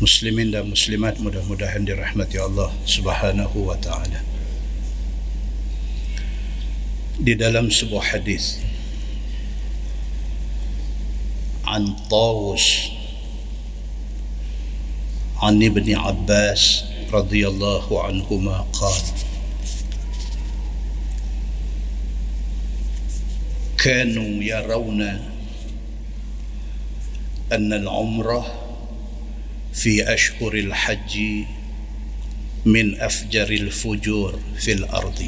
muslimin dan muslimat mudah-mudahan dirahmati Allah Subhanahu wa taala. Di dalam sebuah hadis عن طاووس عن ابن عباس رضي الله عنهما قال كانوا يرون أن العمرة في أشهر الحج من أفجر الفجور في الأرض.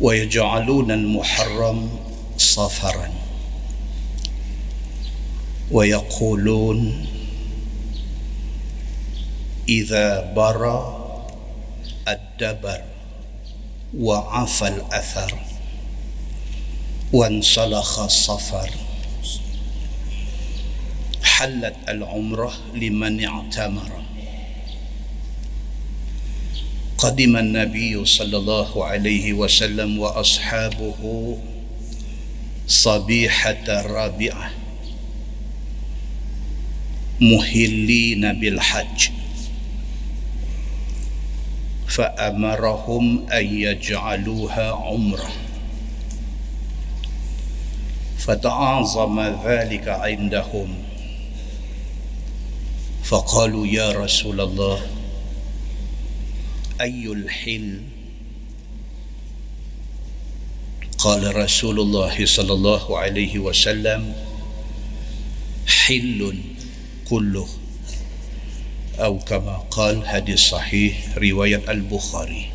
ويجعلون المحرم صفرا. ويقولون إذا برى الدبر وعفى الأثر وانسلخ الصفر. حلت العمرة لمن اعتمر. قدم النبي صلى الله عليه وسلم وأصحابه صبيحة الرابعة مهلين بالحج. فأمرهم أن يجعلوها عمرة. فتعاظم ذلك عندهم. فقالوا يا رسول الله أي الحل قال رسول الله صلى الله عليه وسلم حل كله أو كما قال حديث صحيح رواية البخاري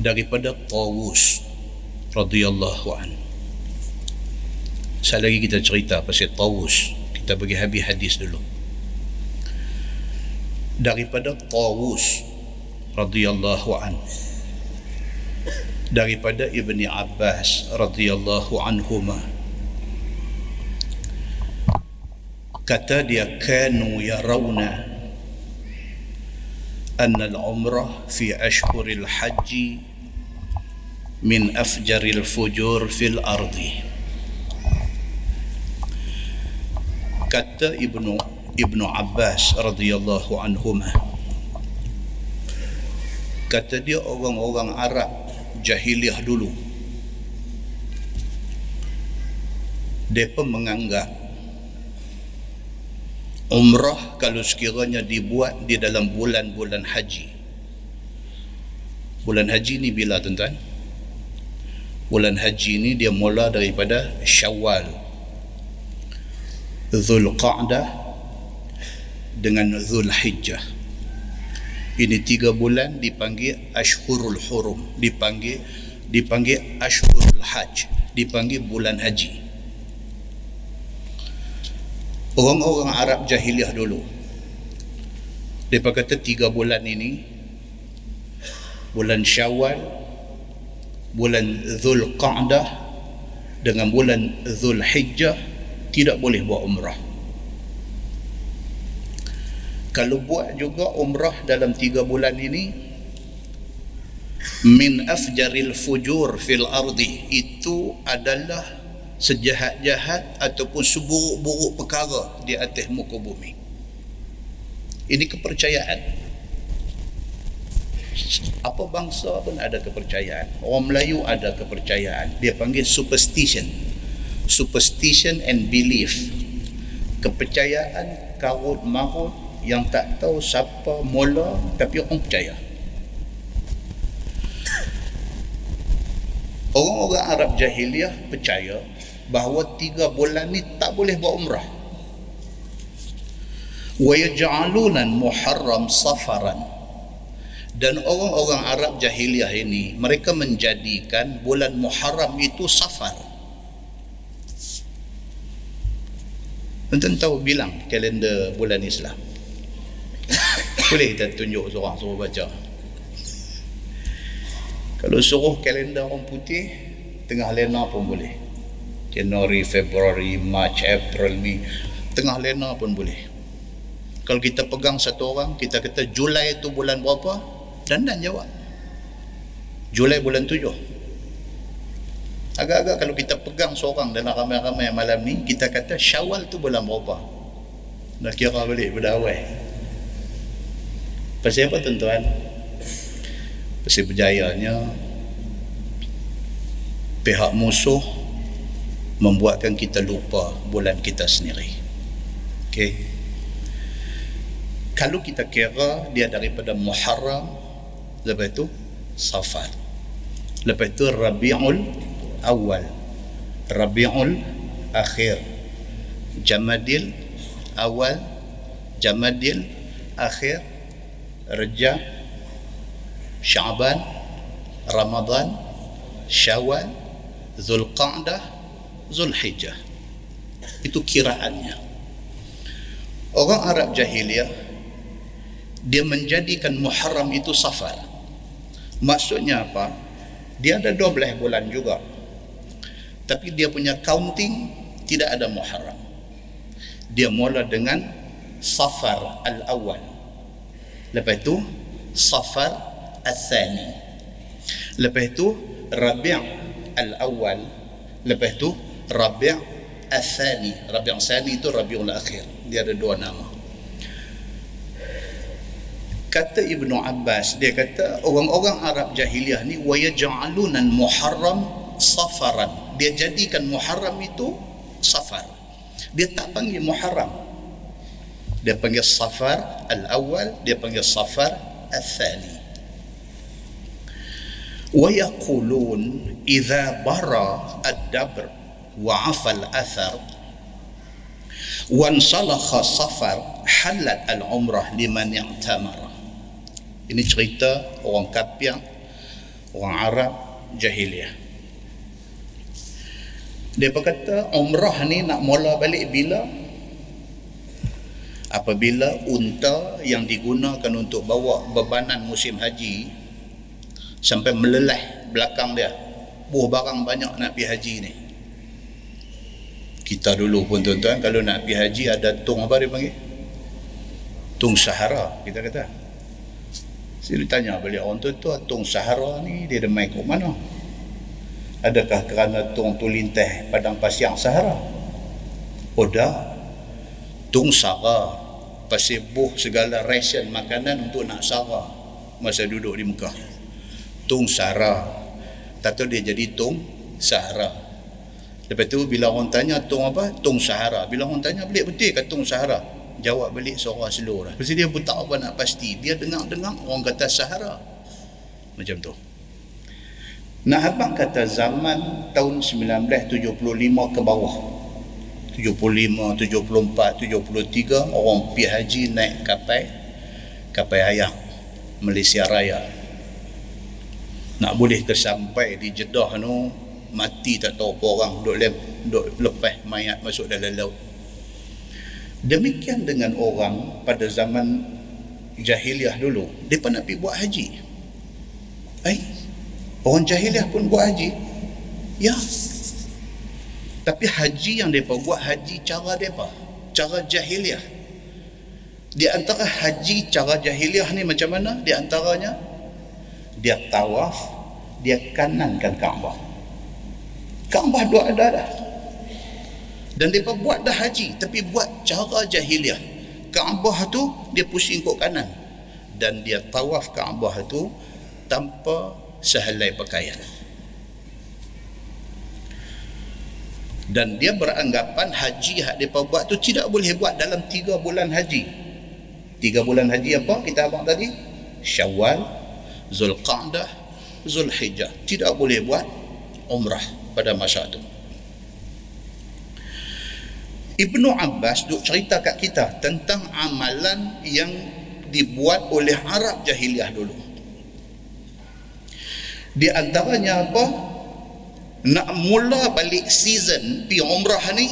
daripada Tawus radhiyallahu an. Sekali lagi kita cerita pasal Tawus. kita bagi habis hadis dulu. Daripada Tawus radhiyallahu an daripada Ibni Abbas radhiyallahu anhuma. Kata dia kanu yarawna أن العمرة في أشهر الحج من al-fujur fil-ardi." Kata Ibnu Ibnu Abbas radhiyallahu anhuma. Kata dia orang-orang Arab jahiliah dulu. Mereka menganggap umrah kalau sekiranya dibuat di dalam bulan-bulan haji. Bulan haji ni bila tuan-tuan? Bulan haji ni dia mula daripada syawal Zulqa'dah dengan Zulhijjah ini tiga bulan dipanggil Ashhurul Hurum dipanggil dipanggil Ashhurul Hajj dipanggil bulan haji. Orang-orang Arab jahiliah dulu mereka kata tiga bulan ini bulan Syawal bulan Zulqa'dah dengan bulan Zulhijjah tidak boleh buat umrah. Kalau buat juga umrah dalam tiga bulan ini min afjaril fujur fil ardi itu adalah sejahat-jahat ataupun seburuk-buruk perkara di atas muka bumi. Ini kepercayaan. Apa bangsa pun ada kepercayaan. Orang Melayu ada kepercayaan. Dia panggil superstition superstition and belief. Kepercayaan karut marut yang tak tahu siapa mula tapi orang percaya. Orang-orang Arab jahiliah percaya bahawa tiga bulan ni tak boleh buat umrah. Wa yaj'aluna muharram safaran. Dan orang-orang Arab jahiliah ini mereka menjadikan bulan Muharram itu safar Tuan tahu bilang kalender bulan Islam? Boleh kita tunjuk seorang suruh baca? Kalau suruh kalender orang putih tengah lena pun boleh. Januari, Februari, March, April, Mei tengah lena pun boleh. Kalau kita pegang satu orang kita kata Julai itu bulan berapa? Dan dan jawab. Julai bulan tujuh Agak-agak kalau kita pegang seorang dalam ramai-ramai malam ni, kita kata syawal tu bulan berapa? Dah kira balik pada awal. Pasal apa tuan-tuan? Pasal berjayanya pihak musuh membuatkan kita lupa bulan kita sendiri. Okey. Kalau kita kira dia daripada Muharram lepas itu Safar. Lepas itu Rabiul Awal. Rabiul Akhir. Jamadil Awal. Jamadil Akhir. Rejab Syaban Ramadan Syawal Zulqa'dah Zulhijjah itu kiraannya orang Arab jahiliyah dia menjadikan Muharram itu safar maksudnya apa dia ada 12 bulan juga tapi dia punya counting tidak ada Muharram. Dia mula dengan safar al-awwal. Lepas itu safar al-thani. Lepas itu rabi' al-awwal. Lepas itu rabi' al-thani. Rabi' al-thani itu rabi'ul akhir. Dia ada dua nama. Kata Ibnu Abbas dia kata orang-orang Arab jahiliah ni wa yaj'aluna al-muharram safaran dia jadikan muharram itu safar dia tak panggil muharram dia panggil safar al-awwal dia panggil safar al-thani ويقولون إذا برى الدبر وعفى الأثر وانسلخ السفر حلت العمرة لمن اعتمر ini cerita orang kafir orang Arab jahiliah dia berkata umrah ni nak mula balik bila? Apabila unta yang digunakan untuk bawa bebanan musim haji sampai meleleh belakang dia buah barang banyak nak pergi haji ni. Kita dulu pun tuan-tuan kalau nak pergi haji ada tung apa dia panggil? Tung sahara kita kata. Saya tanya balik orang tu tu tung sahara ni dia ada kat mana adakah kerana tung tu lintah padang pasir sahara oh dah tung sahara pasir buh segala ration makanan untuk nak sara masa duduk di Mekah. Tung Sara. Tak tahu dia jadi Tung Sahara. Lepas tu bila orang tanya Tung apa? Tung Sahara. Bila orang tanya balik betul ke Tung Sahara? Jawab balik suara slow lah. Pasti dia pun tak apa nak pasti. Dia dengar-dengar orang kata Sahara. Macam tu. Nak abang kata zaman tahun 1975 ke bawah. 75, 74, 73 orang pergi haji naik kapal kapal ayam Malaysia Raya. Nak boleh tersampai di Jeddah tu mati tak tahu apa orang duk, lep, duk lepas mayat masuk dalam laut. Demikian dengan orang pada zaman jahiliah dulu. Mereka nak pergi buat haji. Eh orang jahiliah pun buat haji. Ya. Tapi haji yang mereka buat haji cara mereka cara jahiliah. Di antara haji cara jahiliah ni macam mana? Di antaranya dia tawaf dia kanankan Kaabah. Kaabah dua ada dah. Dan mereka buat dah haji tapi buat cara jahiliah. Kaabah tu dia pusing kok kanan. Dan dia tawaf Kaabah tu tanpa sehelai pakaian. Dan dia beranggapan haji yang mereka buat tu tidak boleh buat dalam tiga bulan haji. Tiga bulan haji apa? Kita abang tadi? Syawal zulqa'dah zulhijjah. Tidak boleh buat umrah pada masa itu Ibnu Abbas duk cerita kat kita tentang amalan yang dibuat oleh Arab jahiliah dulu. Di antaranya apa? nak mula balik season pi umrah ni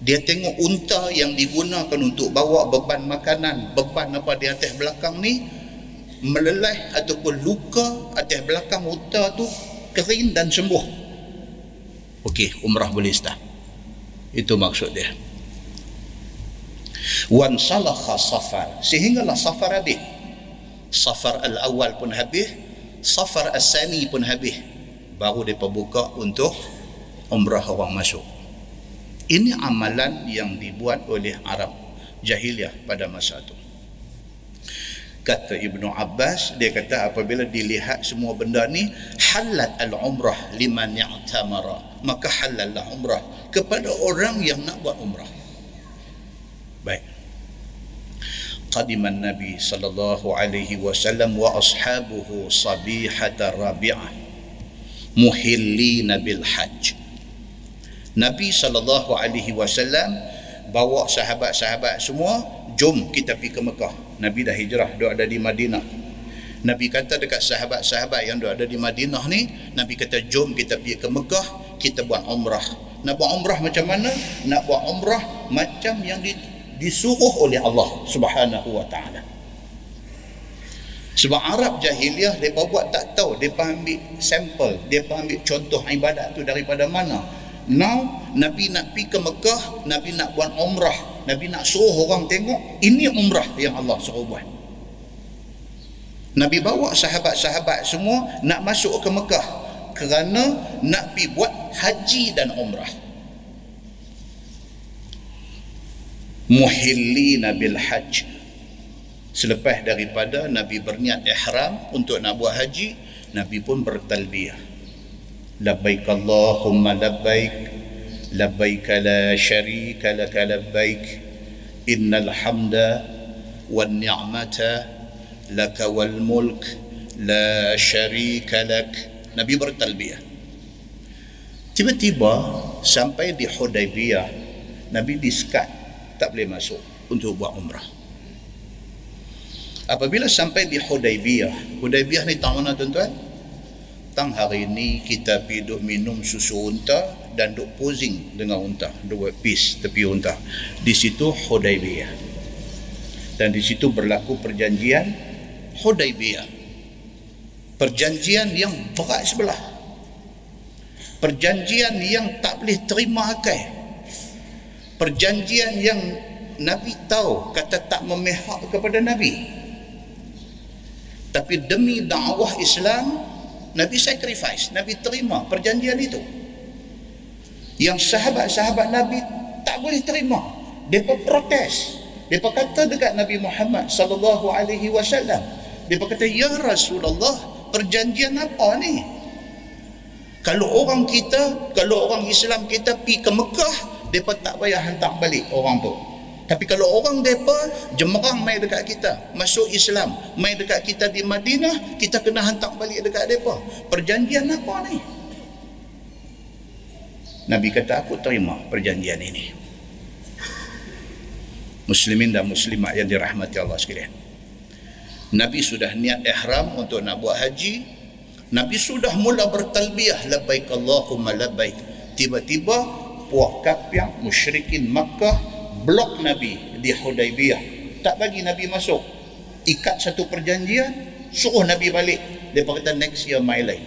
dia tengok unta yang digunakan untuk bawa beban makanan beban apa di atas belakang ni meleleh ataupun luka atas belakang unta tu kering dan sembuh. Okey umrah boleh start itu maksud dia. Wan salakha safar. Sehinggalah safar habis safar al-awwal pun habis safar as-sani pun habis. Baru mereka buka untuk umrah orang masuk. Ini amalan yang dibuat oleh Arab jahiliah pada masa itu. Kata Ibnu Abbas dia kata apabila dilihat semua benda ni halat al-umrah liman ya'tamara maka halallah umrah kepada orang yang nak buat umrah. Baik قدم النبي صلى الله عليه وسلم وأصحابه صبيحة رابعة محلين بالحج Nabi sallallahu alaihi wasallam bawa sahabat-sahabat semua jom kita pergi ke Mekah. Nabi dah hijrah, dia ada di Madinah. Nabi kata dekat sahabat-sahabat yang dia ada di Madinah ni, Nabi kata jom kita pergi ke Mekah, kita buat umrah. Nak buat umrah macam mana? Nak buat umrah macam yang di disuruh oleh Allah Subhanahu wa taala. Sebab Arab jahiliah mereka buat tak tahu, mereka ambil sampel, mereka ambil contoh ibadat tu daripada mana? Now Nabi nak pergi ke Mekah, Nabi nak buat umrah, Nabi nak suruh orang tengok, ini umrah yang Allah suruh buat. Nabi bawa sahabat-sahabat semua nak masuk ke Mekah kerana nak pergi buat haji dan umrah. Muhillina bil hajj. Selepas daripada Nabi berniat ihram untuk nak buat haji Nabi pun bertalbiyah. Labbaik Allahumma labbaik labbaik la syarika laka labbaik innal hamda wan ni'mata laka wal mulk la syarika lak. Nabi bertalbiyah. Tiba-tiba sampai di Hudaybiyah Nabi diskat tak boleh masuk untuk buat umrah. Apabila sampai di Hudaybiyah, Hudaybiyah ni tang mana tuan-tuan? Tang hari ni kita pergi duk minum susu unta dan duk posing dengan unta, duk buat peace tepi unta. Di situ Hudaybiyah. Dan di situ berlaku perjanjian Hudaybiyah. Perjanjian yang berat sebelah. Perjanjian yang tak boleh terima akal perjanjian yang Nabi tahu kata tak memihak kepada Nabi. Tapi demi dakwah Islam Nabi sacrifice Nabi terima perjanjian itu. Yang sahabat-sahabat Nabi tak boleh terima. Mereka protes. Mereka kata dekat Nabi Muhammad sallallahu alaihi wasallam mereka kata ya Rasulullah perjanjian apa ni? Kalau orang kita kalau orang Islam kita pergi ke Mekah mereka tak payah hantar balik orang tu tapi kalau orang mereka jemerang mai dekat kita masuk Islam mai dekat kita di Madinah kita kena hantar balik dekat mereka. Perjanjian apa ni? Nabi kata aku terima perjanjian ini. Muslimin dan muslimat yang dirahmati Allah sekalian. Nabi sudah niat ihram untuk nak buat haji. Nabi sudah mula bertalbiyah labbaik Allahumma labbaik. Tiba-tiba puak kapiang musyrikin Makkah blok Nabi di Hudaybiyah? Tak bagi Nabi masuk. Ikat satu perjanjian suruh Nabi balik. Dia kata next year my life.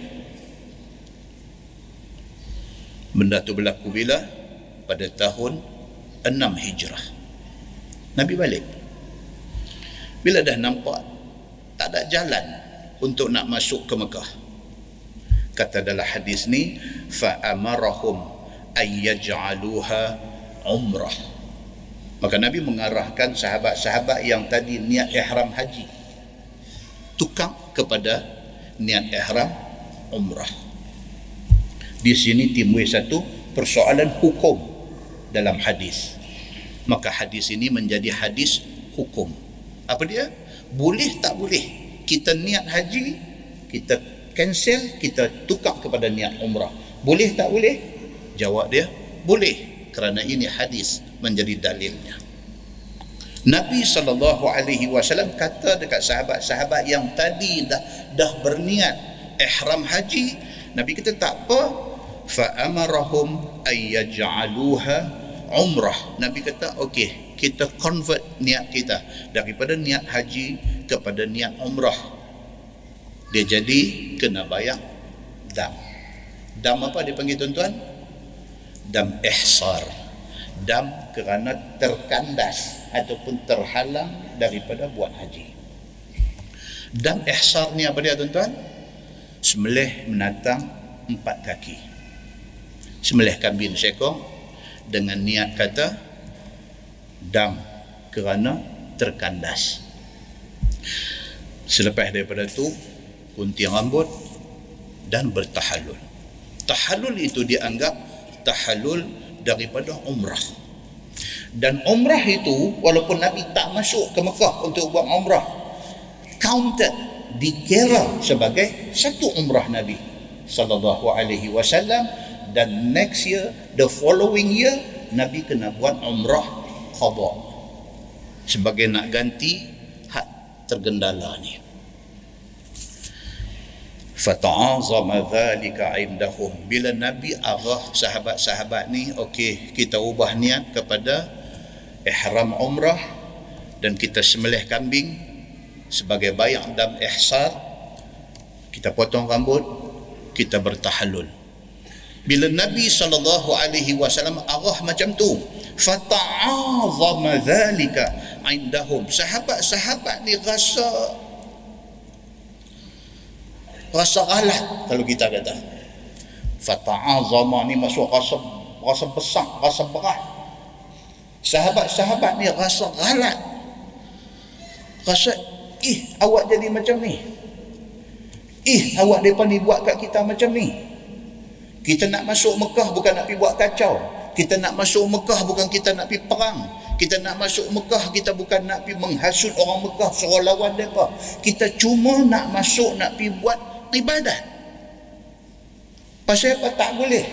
Benda tu berlaku bila? Pada tahun 6 hijrah. Nabi balik. Bila dah nampak tak ada jalan untuk nak masuk ke Mekah. Kata dalam hadis ni fa amarahum ayyaj'aluha umrah. Maka nabi mengarahkan sahabat-sahabat yang tadi niat ihram haji. Tukang kepada niat ihram umrah. Di sini timbul satu persoalan hukum dalam hadis. Maka hadis ini menjadi hadis hukum. Apa dia? Boleh tak boleh kita niat haji kita cancel kita tukar kepada niat umrah. Boleh tak boleh Jawab dia, boleh kerana ini hadis menjadi dalilnya. Nabi sallallahu alaihi wasallam kata dekat sahabat-sahabat yang tadi dah dah berniat ihram haji, Nabi kata tak apa, fa amarahum ay yaj'aluha umrah. Nabi kata okey, kita convert niat kita daripada niat haji kepada niat umrah. Dia jadi kena bayar dam. Dam apa dipanggil tuan-tuan? Dam ihsar. Dam kerana terkandas ataupun terhalang daripada buat haji. Dam ihsar ni apa dia tuan-tuan? Sembelih menatang empat kaki. Sembelih kambing seekor dengan niat kata dam kerana terkandas. Selepas daripada itu gunting rambut dan bertahalul. Tahalul itu dianggap tahalul daripada umrah. Dan umrah itu walaupun Nabi tak masuk ke Mekah untuk buat umrah counted dikira sebagai satu umrah Nabi sallallahu alaihi wasallam. Dan next year the following year Nabi kena buat umrah qada sebagai nak ganti hak tergendala ni fata'azama dhalika indahum. Bila Nabi arah sahabat-sahabat ni okey kita ubah niat kepada ihram umrah dan kita sembelih kambing sebagai bayang dan ihsar kita potong rambut kita bertahallul. Bila Nabi sallallahu alaihi wasallam arah macam tu fata'azama dhalika indahum. Sahabat-sahabat ni rasa rasa galat kalau kita kata fata'azama ni masuk rasa rasa besar rasa berat sahabat-sahabat ni rasa galat rasa ih awak jadi macam ni ih awak depan ni buat kat kita macam ni kita nak masuk Mekah bukan nak pergi buat kacau. Kita nak masuk Mekah bukan kita nak pergi perang. Kita nak masuk Mekah kita bukan nak pergi menghasut orang Mekah suruh lawan mereka. Kita cuma nak masuk nak pergi buat ibadat. Pasal apa tak boleh?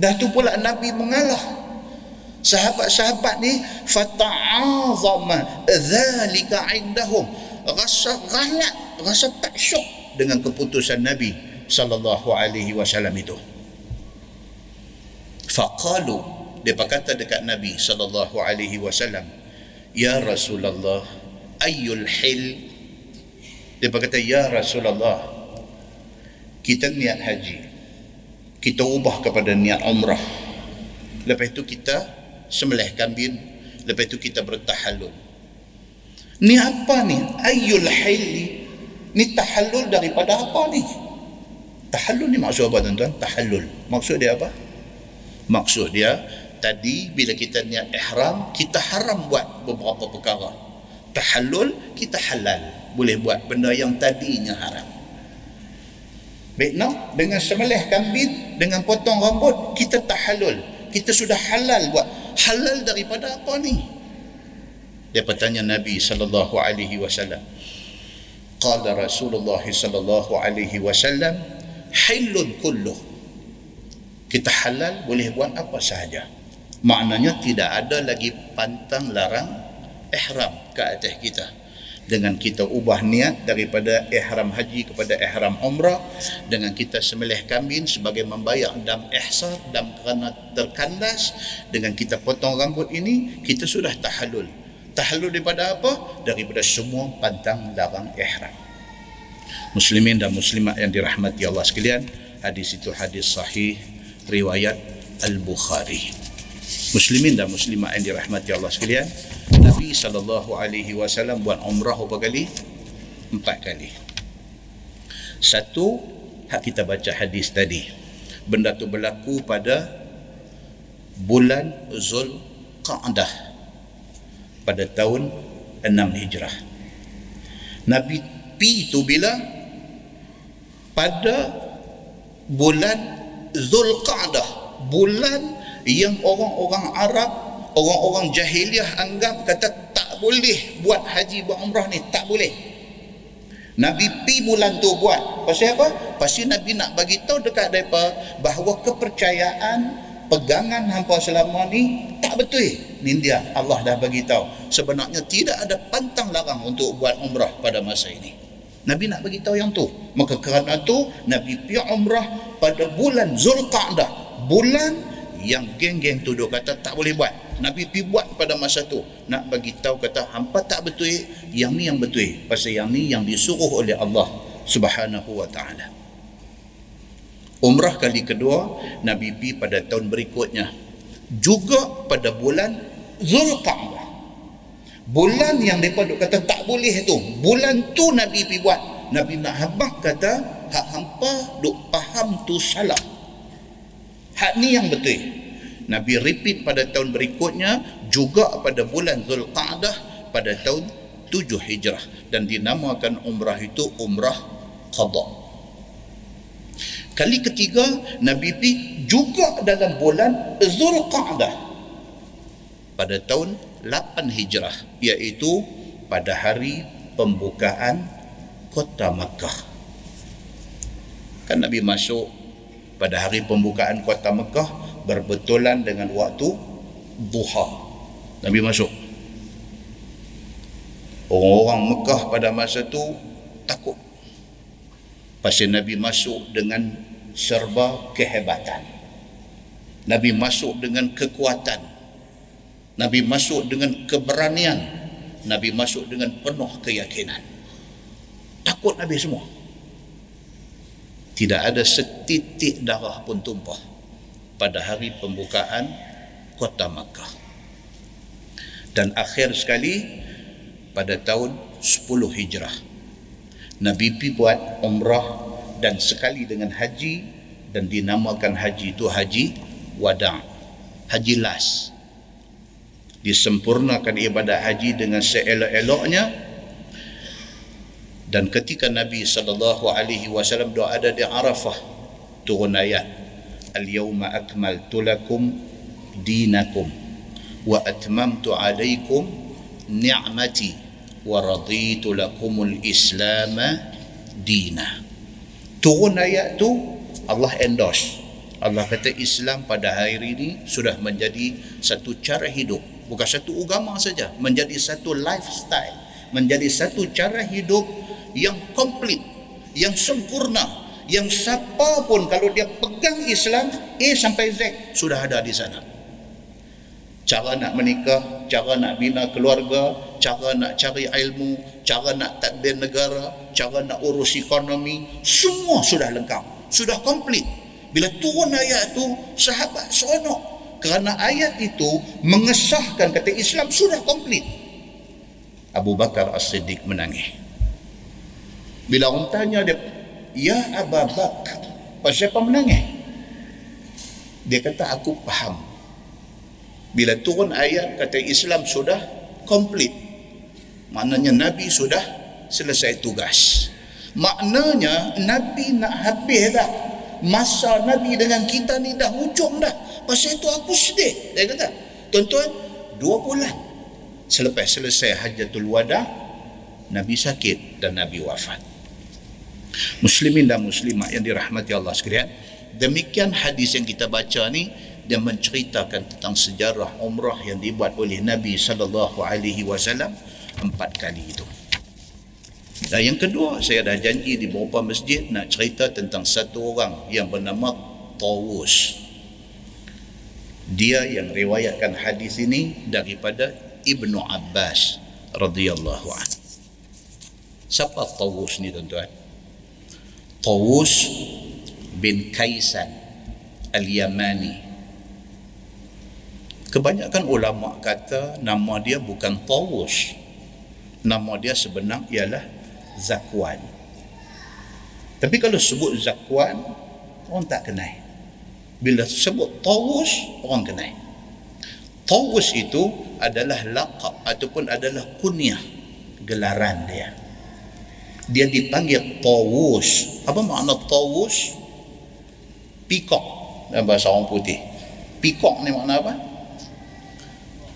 Dah tu pula Nabi mengalah. Sahabat-sahabat ni fata'azama dzalika indahum. Rasa galak, rasa tak syok dengan keputusan Nabi sallallahu alaihi wasallam itu faqalu dia berkata dekat nabi sallallahu alaihi wasallam ya rasulullah ayyul hil dia berkata ya rasulullah kita niat haji kita ubah kepada niat umrah lepas itu kita sembelih kambing lepas itu kita bertahallul ni apa ni ayyul hil ni tahallul daripada apa ni Tahallul ni maksud apa tuan-tuan? Tahallul. Maksud dia apa? Maksud dia tadi bila kita niat ihram kita haram buat beberapa perkara. Tahallul kita halal. Boleh buat benda yang tadinya haram. No? Dengan semelih kambing, dengan potong rambut, kita tahallul. Kita sudah halal buat. Halal daripada apa ni? Dia bertanya Nabi sallallahu alaihi wasallam. Qala Rasulullah sallallahu alaihi wasallam hilun kulluh kita halal boleh buat apa sahaja maknanya tidak ada lagi pantang larang ihram ke atas kita dengan kita ubah niat daripada ihram haji kepada ihram umrah dengan kita semelih kambing sebagai membayar dam ihsar dam kerana terkandas dengan kita potong rambut ini kita sudah tahallul. Tahallul daripada apa? Daripada semua pantang larang ihram. Muslimin dan muslimat yang dirahmati Allah sekalian hadis itu hadis sahih riwayat al-Bukhari. Muslimin dan muslimat yang dirahmati Allah sekalian Nabi sallallahu alaihi wasallam buat umrah berapa kali? Empat kali. Satu hak kita baca hadis tadi. Benda tu berlaku pada bulan Zul Qa'dah pada tahun 6 Hijrah. Nabi pi tu bila? Pada bulan Zulqa'dah bulan yang orang-orang Arab orang-orang jahiliah anggap kata tak boleh buat haji buat umrah ni tak boleh Nabi pi bulan tu buat pasal apa? pasal Nabi nak bagi tahu dekat mereka bahawa kepercayaan pegangan hampa selama ni tak betul ni dia Allah dah bagi tahu sebenarnya tidak ada pantang larang untuk buat umrah pada masa ini Nabi nak bagi tahu yang tu. Maka kerana tu Nabi pergi umrah pada bulan Zulqa'dah. Bulan yang geng-geng tu kata tak boleh buat. Nabi pergi buat pada masa tu. Nak bagi tahu kata hampa tak betul, yang ni yang betul. Pasal yang ni yang disuruh oleh Allah Subhanahu wa taala. Umrah kali kedua Nabi pergi pada tahun berikutnya. Juga pada bulan Zulqa'dah bulan yang mereka duk kata tak boleh tu bulan tu Nabi pergi buat Nabi nak habak kata hak hampa duk faham tu salah hak ni yang betul Nabi repeat pada tahun berikutnya juga pada bulan Zulqa'dah pada tahun 7 Hijrah. Dan dinamakan umrah itu umrah qada kali ketiga Nabi pi juga dalam bulan Zulqa'dah pada tahun 8 Hijrah iaitu pada hari pembukaan kota Makkah kan Nabi masuk pada hari pembukaan kota Mekah berbetulan dengan waktu duha. Nabi masuk. Orang-orang Mekah pada masa tu takut. Pasal Nabi masuk dengan serba kehebatan. Nabi masuk dengan kekuatan. Nabi masuk dengan keberanian. Nabi masuk dengan penuh keyakinan. Takut Nabi semua. Tidak ada setitik darah pun tumpah pada hari pembukaan kota Makkah. Dan akhir sekali pada tahun 10 Hijrah. Nabi pi buat umrah dan sekali dengan haji dan dinamakan haji itu haji wada' haji las disempurnakan ibadat haji dengan seelok-eloknya dan ketika Nabi sallallahu alaihi wasallam ada di Arafah turun ayat al-yawma akmaltu lakum dinakum wa atmamtu alaikum ni'mati wa raditu lakumul islam dina turun ayat tu Allah endorse. Allah kata Islam pada hari ini sudah menjadi satu cara hidup. Bukan satu agama saja menjadi satu lifestyle menjadi satu cara hidup yang komplit, yang sempurna, yang siapa pun kalau dia pegang Islam A sampai Z sudah ada di sana. Cara nak menikah, cara nak bina keluarga, cara nak cari ilmu, cara nak tadbir negara, cara nak urus ekonomi, semua sudah lengkap, sudah komplit. Bila turun ayat itu, sahabat seronok. Kerana ayat itu mengesahkan kata Islam sudah komplit. Abu Bakar As-Siddiq menangis. Bila orang tanya dia, Ya Abu Bakar, pasal apa menangis? Dia kata, aku faham. Bila turun ayat, kata Islam sudah komplit. Maknanya Nabi sudah selesai tugas. Maknanya Nabi nak habis dah. Masa Nabi dengan kita ni dah hujung dah. Pasal itu aku sedih. Dia kata, tuan-tuan, dua bulan. Selepas selesai hajatul wada, Nabi sakit dan Nabi wafat muslimin dan muslimat yang dirahmati Allah sekalian demikian hadis yang kita baca ni dia menceritakan tentang sejarah umrah yang dibuat oleh Nabi sallallahu alaihi wasallam empat kali itu. Dan yang kedua saya dah janji di beberapa masjid nak cerita tentang satu orang yang bernama Tawus. Dia yang riwayatkan hadis ini daripada Ibnu Abbas radhiyallahu anhu. Siapa Tawus ni tuan-tuan Tawus bin Kaisan Al-Yamani. Kebanyakan ulama kata nama dia bukan Tawus. Nama dia sebenar ialah Zakwan. Tapi kalau sebut Zakwan Orang tak kenal. Bila sebut Tawus Orang kenal. Tawus itu adalah laqab Ataupun adalah kunyah Gelaran dia dia dipanggil tawus. Apa makna tawus? Pikok dalam bahasa orang putih. Pikok ni makna apa?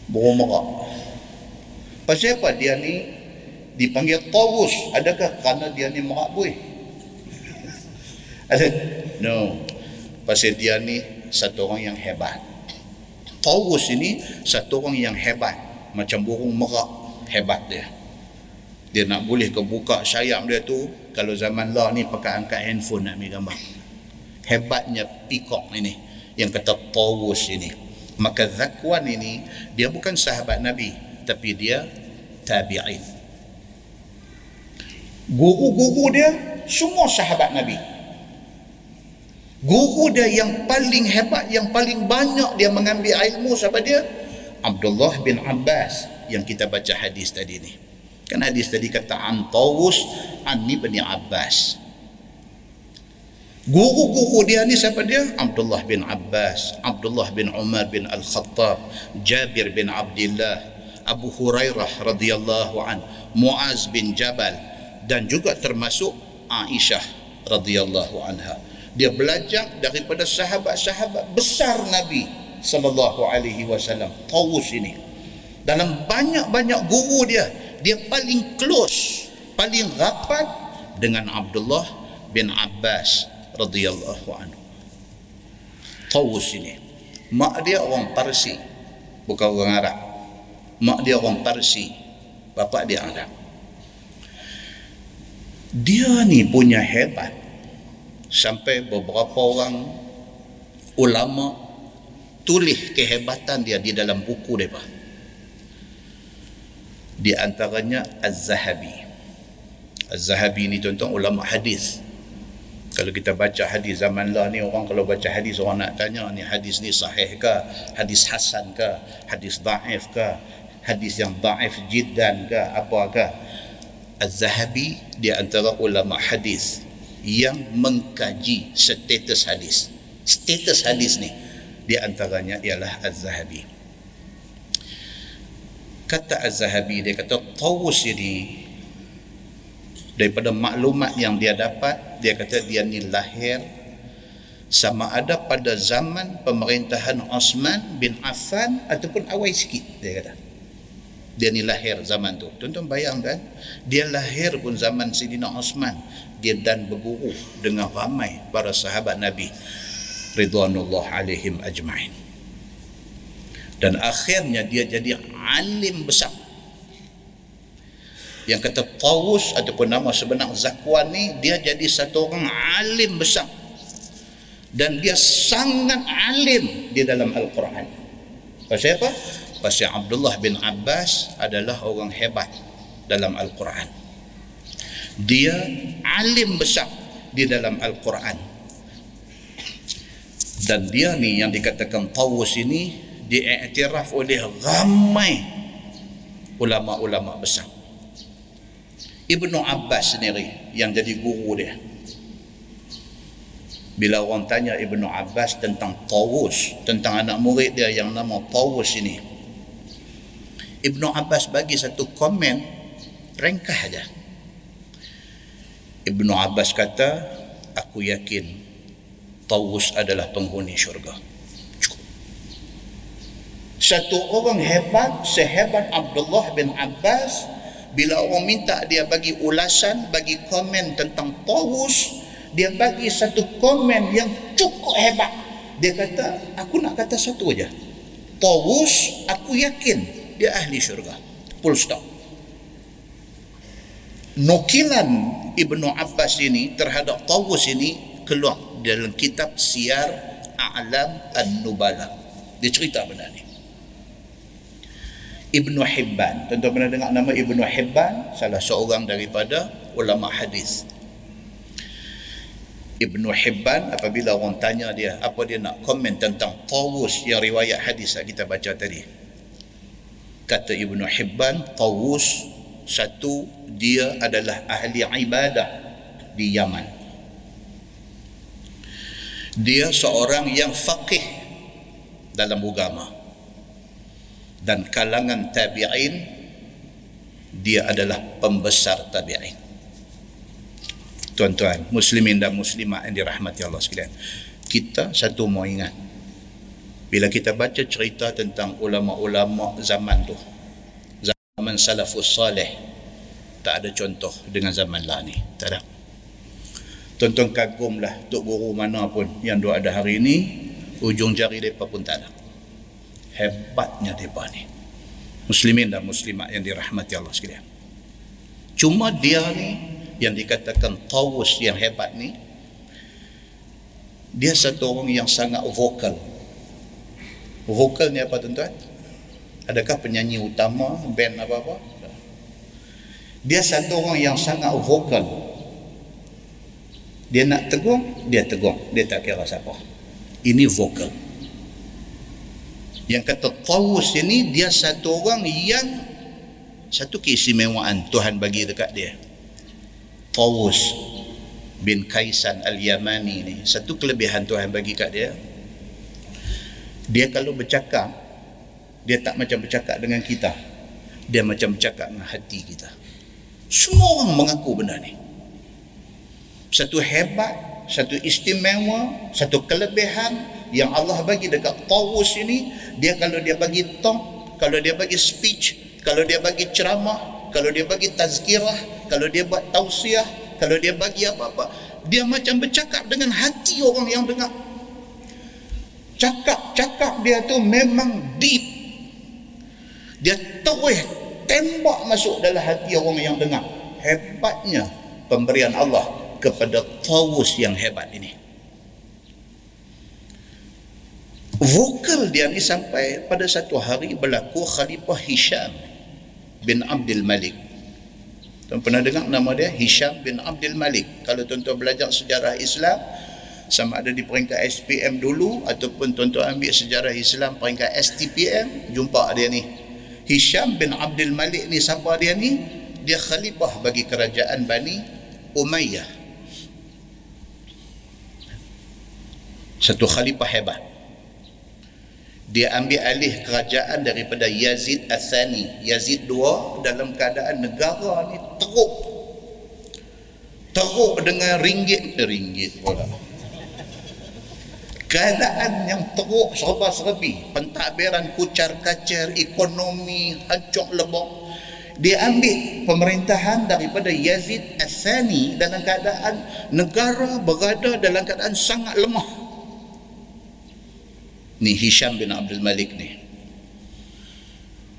Burung merak pasal apa dia ni dipanggil tawus? Adakah kerana dia ni merak buih? Ada no. Pasal dia ni satu orang yang hebat. Tawus ini satu orang yang hebat. Macam burung merak. Hebat dia dia nak boleh kebuka sayap dia tu kalau zaman lah ni pakai angkat handphone nak ambil gambar. Hebatnya peacock ini yang kata Tawus ini. Maka Zakwan ini dia bukan sahabat Nabi tapi dia tabi'in. Guru-guru dia semua sahabat Nabi. Guru dia yang paling hebat yang paling banyak dia mengambil ilmu sahabat dia Abdullah bin Abbas yang kita baca hadis tadi ni Kan hadis tadi kata an Tawus an Ibn Abbas. Guru-guru dia ni siapa dia? Abdullah bin Abbas, Abdullah bin Umar bin Al-Khattab, Jabir bin Abdullah, Abu Hurairah radhiyallahu an, Muaz bin Jabal dan juga termasuk Aisyah radhiyallahu anha. Dia belajar daripada sahabat-sahabat besar Nabi sallallahu alaihi wasallam. Tawus ini. Dalam banyak-banyak guru dia, dia paling close, paling rapat dengan Abdullah bin Abbas radhiyallahu anhu. Tawus ini. Mak dia orang Parsi, bukan orang Arab. Mak dia orang Parsi, bapa dia Arab. Dia ni punya hebat. Sampai beberapa orang ulama tulis kehebatan dia di dalam buku mereka. Di antaranya Az-Zahabi. Az-Zahabi ni tuan-tuan ulama hadis. Kalau kita baca hadis zaman lah ni orang kalau baca hadis orang nak tanya ni hadis ni sahih ke? Hadis hasan ke? Hadis daif ke? Hadis yang daif jiddan ke? Apa ke? Az-Zahabi dia antara ulama hadis yang mengkaji status hadis. Status hadis ni di antaranya ialah Az-Zahabi kata Az-Zahabi dia kata tawus ini daripada maklumat yang dia dapat dia kata dia ni lahir sama ada pada zaman pemerintahan Osman bin Affan ataupun awal sikit dia kata. Dia ni lahir zaman tu. Tuan-tuan bayangkan dia lahir pun zaman Sidina Osman. Dia dan berguru dengan ramai para sahabat Nabi ridwanullah alaihim ajma'in dan akhirnya dia jadi alim besar. Yang kata Tawus ataupun nama sebenar Zakwan ni dia jadi satu orang alim besar. Dan dia sangat alim di dalam Al-Quran. Pasal apa? pasal Abdullah bin Abbas adalah orang hebat dalam Al-Quran. Dia alim besar di dalam Al-Quran. Dan dia ni yang dikatakan Tawus ini diiktiraf oleh ramai ulama-ulama besar Ibnu Abbas sendiri yang jadi guru dia. Bila orang tanya Ibnu Abbas tentang Tawus, tentang anak murid dia yang nama Tawus ini. Ibnu Abbas bagi satu komen ringkas aja. Ibnu Abbas kata, aku yakin Tawus adalah penghuni syurga. Satu orang hebat, sehebat Abdullah bin Abbas, bila orang minta dia bagi ulasan bagi komen tentang Tawus dia bagi satu komen yang cukup hebat. Dia kata aku nak kata satu aja. Tawus aku yakin dia ahli syurga. Full stop. Nukilan Ibnu Abbas ini terhadap Tawus ini keluar dalam kitab Siar A'lam An-Nubala. Dia cerita benda ni Ibnu Hibban. Tentu pernah dengar nama Ibnu Hibban, salah seorang daripada ulama hadis. Ibnu Hibban apabila orang tanya dia apa dia nak komen tentang Tawus yang riwayat hadis yang kita baca tadi. Kata Ibnu Hibban, Tawus satu dia adalah ahli ibadah di Yaman. Dia seorang yang faqih dalam agama dan kalangan tabi'in dia adalah pembesar tabi'in. Tuan-tuan muslimin dan muslimat yang dirahmati Allah sekalian. Kita satu mau ingat. Bila kita baca cerita tentang ulama-ulama zaman tu zaman salafus salih tak ada contoh dengan zaman lah ni. Tak ada. Tuan-tuan kagumlah tok guru mana pun yang dua ada hari ini ujung jari mereka pun tak ada hebatnya mereka ni. Muslimin dan muslimat yang dirahmati Allah sekalian. Cuma dia ni yang dikatakan tawus yang hebat ni dia satu orang yang sangat vokal. Vokal ni apa tuan-tuan? Adakah penyanyi utama band apa-apa? Dia satu orang yang sangat vokal. Dia nak tegur dia tegur. Dia tak kira siapa. Ini vokal yang kata Tawus ini dia satu orang yang satu keistimewaan Tuhan bagi dekat dia. Tawus bin Kaisan Al-Yamani ni satu kelebihan Tuhan bagi kat dia. Dia kalau bercakap dia tak macam bercakap dengan kita. Dia macam bercakap dengan hati kita. Semua orang mengaku benda ni. Satu hebat satu istimewa satu kelebihan yang Allah bagi dekat Tawus ini dia kalau dia bagi talk kalau dia bagi speech kalau dia bagi ceramah kalau dia bagi tazkirah kalau dia buat tausiah kalau dia bagi apa-apa dia macam bercakap dengan hati orang yang dengar. Cakap-cakap dia tu memang deep. Dia terus tembak masuk dalam hati orang yang dengar. Hebatnya pemberian Allah kepada Tawus yang hebat ini vokal dia ni sampai pada satu hari berlaku Khalifah Hisham bin Abdul Malik Tuan pernah dengar nama dia Hisham bin Abdul Malik. Kalau tuan-tuan belajar sejarah Islam sama ada di peringkat SPM dulu ataupun tuan-tuan ambil sejarah Islam peringkat STPM jumpa dia ni. Hisham bin Abdul Malik ni siapa dia ni? Dia khalifah bagi kerajaan Bani Umayyah. Satu khalifah hebat dia ambil alih kerajaan daripada Yazid Athani. Yazid II dalam keadaan negara ni teruk. Teruk dengan ringgit. Eh, ringgit pula. Keadaan yang teruk serba serbi pentadbiran kucar kacir ekonomi hancur lebok. Dia ambil pemerintahan daripada Yazid Athani dalam keadaan negara berada dalam keadaan sangat lemah ni Hisham bin Abdul Malik ni.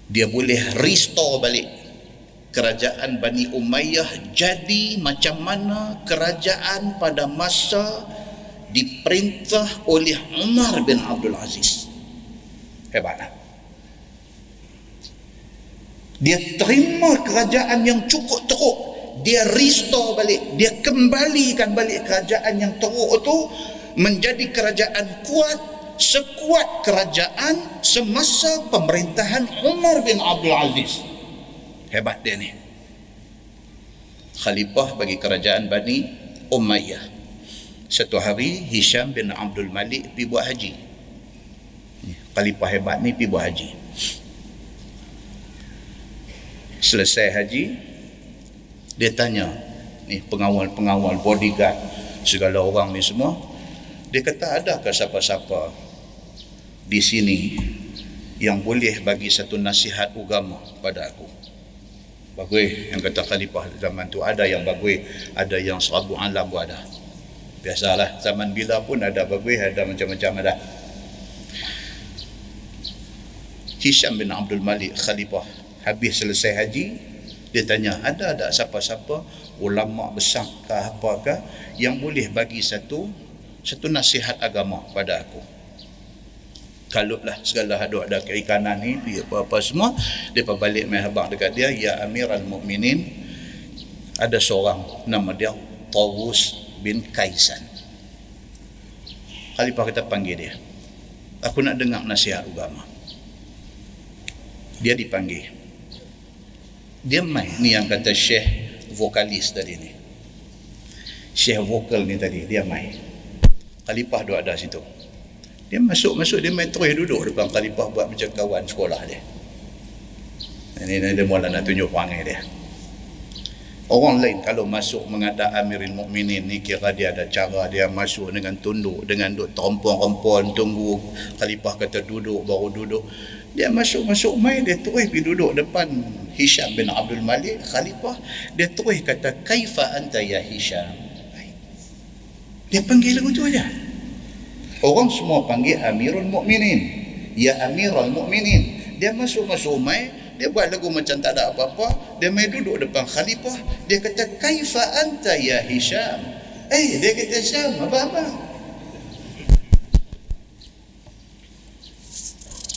Dia boleh restore balik kerajaan Bani Umayyah jadi macam mana kerajaan pada masa diperintah oleh Umar bin Abdul Aziz. Hebat tak? dia terima kerajaan yang cukup teruk. Dia restore balik. Dia kembalikan balik kerajaan yang teruk itu menjadi kerajaan kuat sekuat kerajaan semasa pemerintahan Umar bin Abdul Aziz. Hebat dia ni. Khalifah bagi kerajaan Bani Umayyah. Satu hari Hisham bin Abdul Malik pergi buat haji. Khalifah hebat ni pergi buat haji. Selesai haji, dia tanya, ni pengawal-pengawal bodyguard segala orang ni semua, dia kata adakah siapa-siapa di sini yang boleh bagi satu nasihat agama pada aku? Bagus yang kata khalifah zaman tu. Ada yang bagus ada yang serabu alam pun ada. Biasalah zaman bila pun ada bagus ada macam-macam ada. Hisham bin Abdul Malik khalifah habis selesai haji dia tanya ada tak siapa-siapa ulama besar ke apakah yang boleh bagi satu satu nasihat agama pada aku. Kalutlah segala hadut ada keikanan ni apa-apa semua dia balik mai habaq dekat dia ya amiral mukminin ada seorang nama dia Tawus bin Kaisan. Khalifah kita panggil dia aku nak dengar nasihat agama. Dia dipanggil. Dia mai ni yang kata syekh vokalis tadi ni. Syekh vokal ni tadi dia mai Khalifah duduk ada situ dia masuk-masuk dia main terus duduk depan khalifah buat macam kawan sekolah dia. Ini dia mula nak tunjuk perangai dia. Orang lain kalau masuk mengadap Amirul Mukminin ni kira dia ada cara dia masuk dengan tunduk dengan duk terompon-rompon tunggu khalifah kata duduk baru duduk. Dia masuk-masuk main dia terus pergi duduk depan Hisham bin Abdul Malik khalifah dia terus kata kaifa anta ya Hisham. Dia panggil lagu tu aja. Orang semua panggil Amirul Mukminin. Ya Amirul Mukminin. Dia masuk-masuk mai, dia buat lagu macam tak ada apa-apa, dia mai duduk depan khalifah, dia kata kaifa anta ya Hisham? Eh, dia kata Hisham, apa-apa?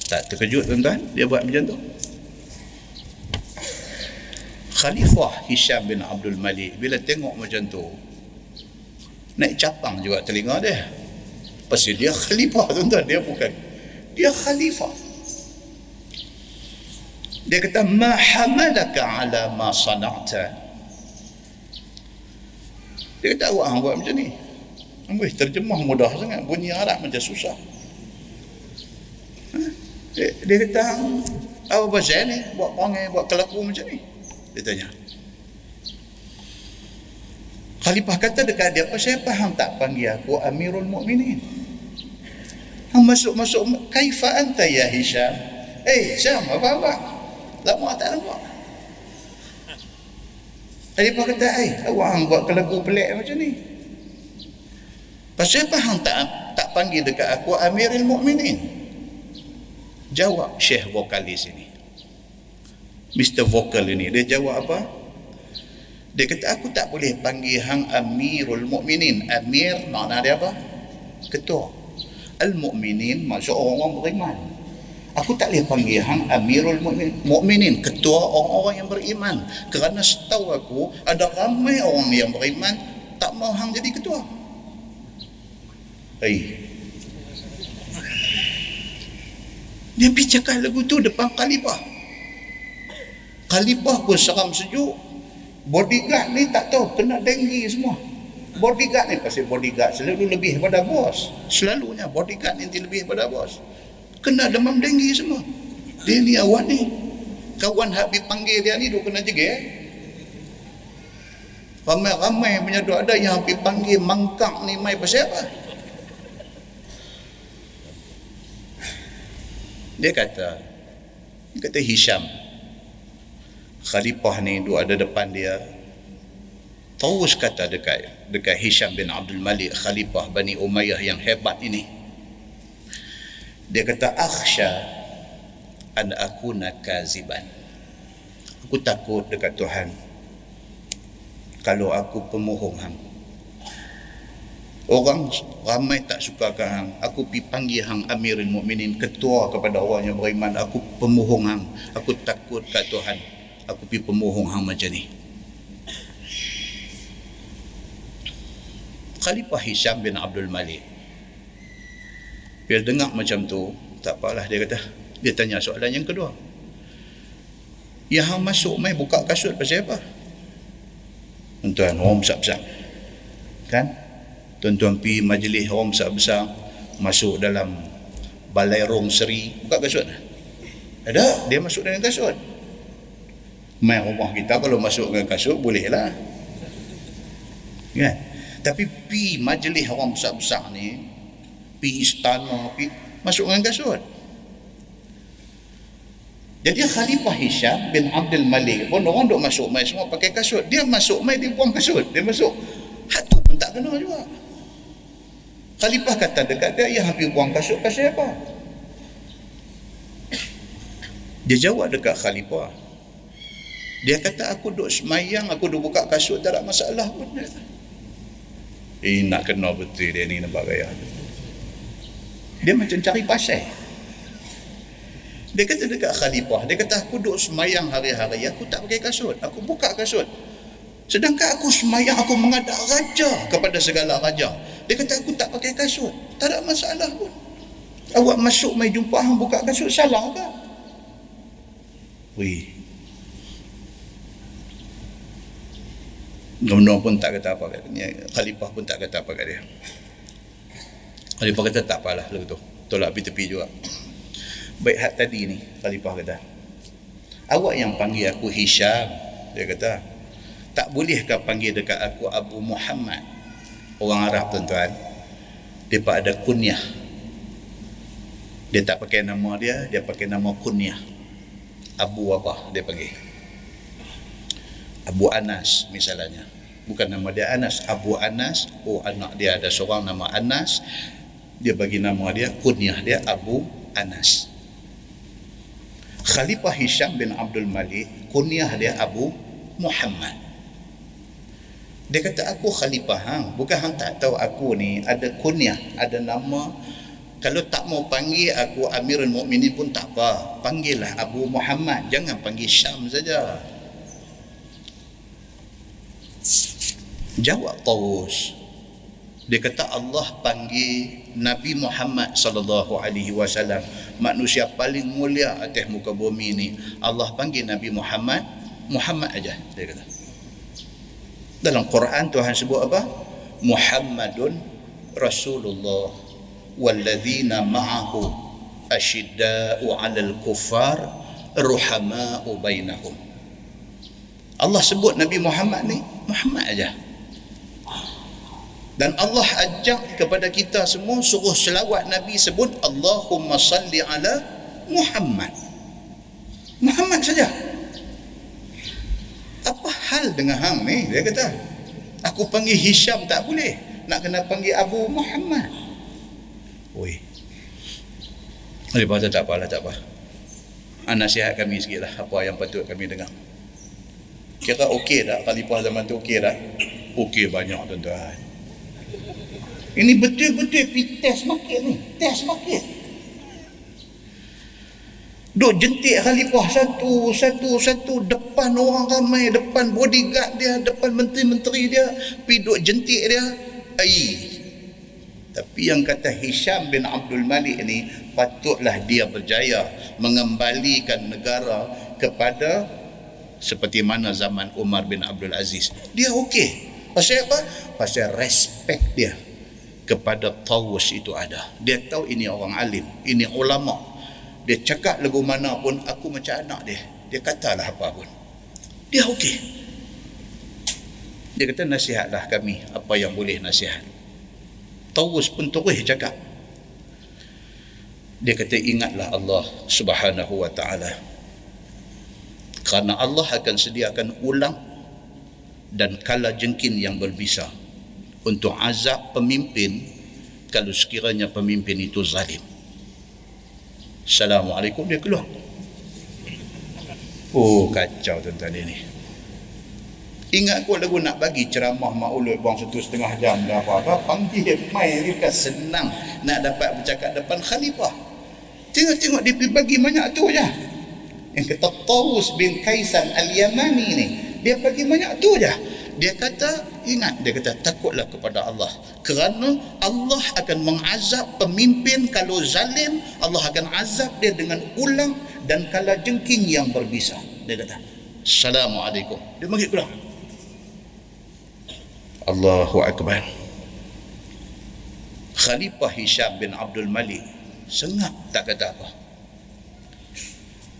Tak terkejut tuan-tuan, dia buat macam tu. Khalifah Hisham bin Abdul Malik bila tengok macam tu naik capang juga telinga dia Pasal dia khalifah tuan-tuan. Dia bukan. Dia khalifah. Dia kata, Ma hamalaka ala ma sana'ta. Dia kata awak buat macam ni. Amboi terjemah mudah sangat. Bunyi Arab macam susah. Ha? Dia, dia kata apa pasal ni buat perangai buat kelaku macam ni. Dia tanya. Khalifah kata dekat dia, apa saya faham tak panggil aku Amirul Mukminin? Hang masuk-masuk kaifa anta ya Hisham? Eh, Hisham, apa apa? Lama tak nampak. Khalifah kata, eh, awak hang buat kelaku pelik macam ni. Pasal apa hang tak, tak panggil dekat aku Amirul Mukminin? Jawab Syekh vokalis ini. Mr. Vokal ini. Dia jawab apa? Dia kata aku tak boleh panggil hang Amirul Mukminin. Amir makna dia apa? Ketua. Al-Mukminin maksud orang-orang beriman. Aku tak boleh panggil hang Amirul Mukminin, ketua orang-orang yang beriman. Kerana setahu aku ada ramai orang yang beriman tak mau hang jadi ketua. Hei. Dia pergi cakap lagu tu depan Khalifah. Khalifah pun seram sejuk bodyguard ni tak tahu kena denggi semua. Bodyguard ni pasti bodyguard selalu lebih pada bos. Selalunya bodyguard ni lebih pada bos. Kena demam denggi semua. Dia ni awak ni. Kawan habis panggil dia ni dia kena jegel. Ramai-ramai punya duk ada yang habis panggil mangkak ni mai pasal apa? Dia kata dia kata Hisham khalifah ni duk ada depan dia terus kata dekat dekat Hisham bin Abdul Malik khalifah Bani Umayyah yang hebat ini. Dia kata akhsha an akuna kaziban. Aku takut dekat Tuhan kalau aku pemohong hang. Orang ramai tak suka hang. Aku pi panggil hang Amirul Mukminin ketua kepada orang yang beriman. Aku pemohong hang. Aku takut kat Tuhan aku pergi pemohong hang macam ni. Khalifah Hisham bin Abdul Malik. Bila dengar macam tu tak apalah dia kata dia tanya soalan yang kedua. Yang hang masuk mai buka kasut pasal apa? Tuan-tuan orang besar-besar. Kan? Tuan-tuan pergi majlis orang besar-besar masuk dalam balai rong seri buka kasut. Ada? Dia masuk dengan kasut main rumah kita kalau masuk ke kasut bolehlah. Kan? Tapi pi majlis orang besar-besar ni pi istana pi masuk dengan kasut. Jadi Khalifah Hisham bin Abdul Malik pun orang duk masuk mai semua pakai kasut. Dia masuk mai dia buang kasut. Dia masuk. Hatu pun tak kena juga. Khalifah kata dekat dia ya habis buang kasut pasal apa? Dia jawab dekat Khalifah dia kata aku duduk semayang, aku duduk buka kasut, tak ada masalah pun. Eh, nak kena betul dia ni nampak gaya. Dia macam cari pasal. Dia kata dekat khalifah, dia kata aku duduk semayang hari-hari, aku tak pakai kasut. Aku buka kasut. Sedangkan aku semayang, aku mengadap raja kepada segala raja. Dia kata aku tak pakai kasut. Tak ada masalah pun. Awak masuk mai jumpa hang buka kasut, salah ke? Wih, Gubernur pun tak kata apa kat dia. Khalifah pun tak kata apa kat dia. Khalifah kata tak apalah lagu tu. Tolak pergi tepi juga. Baik hat tadi ni Khalifah kata. Awak yang panggil aku Hisham. Dia kata. Tak bolehkah panggil dekat aku Abu Muhammad. Orang Arab tuan-tuan. Dia ada kunyah. Dia tak pakai nama dia. Dia pakai nama kunyah. Abu apa dia panggil. Abu Anas misalnya. Bukan nama dia Anas Abu Anas. Oh anak dia ada seorang nama Anas. Dia bagi nama dia kunyah dia Abu Anas. Khalifah Hisham bin Abdul Malik kunyah dia Abu Muhammad. Dia kata aku khalifah hang. Bukan hang tak tahu aku ni. Ada kunyah ada nama. Kalau tak mau panggil aku Amirul Mukminin pun tak apa. Panggillah Abu Muhammad. Jangan panggil Syam saja Jawab Tawus. Dia kata Allah panggil Nabi Muhammad sallallahu alaihi wasallam manusia paling mulia atas muka bumi ini. Allah panggil Nabi Muhammad Muhammad aja dia kata. dalam Quran Tuhan sebut apa Muhammadun Rasulullah walladzina ma'ahu asyidda'u 'alal kuffar ruhama'u bainahum Allah sebut Nabi Muhammad ni Muhammad aja. Dan Allah ajak kepada kita semua suruh selawat Nabi sebut Allahumma salli ala Muhammad. Muhammad saja. Apa hal dengan hang ni? Dia kata aku panggil Hisham tak boleh. Nak kena panggil Abu Muhammad. Oi. Oleh pasal tak apalah tak apa. Anak sihat kami sikit lah apa yang patut kami dengar kira okey tak khalifah zaman tu okey tak okey banyak tuan-tuan ini betul-betul pergi test market ni. Test market. Duk jentik khalifah satu, satu, satu. Depan orang ramai. Depan bodyguard dia. Depan menteri-menteri dia. Pergi duk jentik dia. Ay. Tapi yang kata Hisham bin Abdul Malik ni. Patutlah dia berjaya. Mengembalikan negara kepada seperti mana zaman Umar bin Abdul Aziz. Dia okey. Pasal apa? Pasal respect dia kepada Tawus itu ada. Dia tahu ini orang alim, ini ulama. Dia cakap lagu mana pun aku macam anak dia. Dia katalah apa pun. Dia okey. Dia kata nasihatlah kami apa yang boleh nasihat. Tawus pun terus cakap. Dia kata ingatlah Allah Subhanahu wa taala. Karena Allah akan sediakan ulang dan kala jengkin yang berbisa untuk azab pemimpin kalau sekiranya pemimpin itu zalim. Assalamualaikum dia keluar. Oh kacau tuan-tuan ini. Ingat kau lagu nak bagi ceramah maulud buang satu setengah jam dah apa-apa. Panggil mai ni kan senang nak dapat bercakap depan khalifah. Tengok-tengok dia bagi banyak tu je. Yang kata Tawus bin Kaisan al-Yamani ni. Dia bagi banyak tu je dia kata ingat dia kata takutlah kepada Allah. Kerana Allah akan mengazab pemimpin kalau zalim Allah akan azab dia dengan ulang dan kala jengking yang berbisa. Dia kata Assalamualaikum. Dia bagi pulang Allahu Akbar. Khalifah Hisham bin Abdul Malik sengap tak kata apa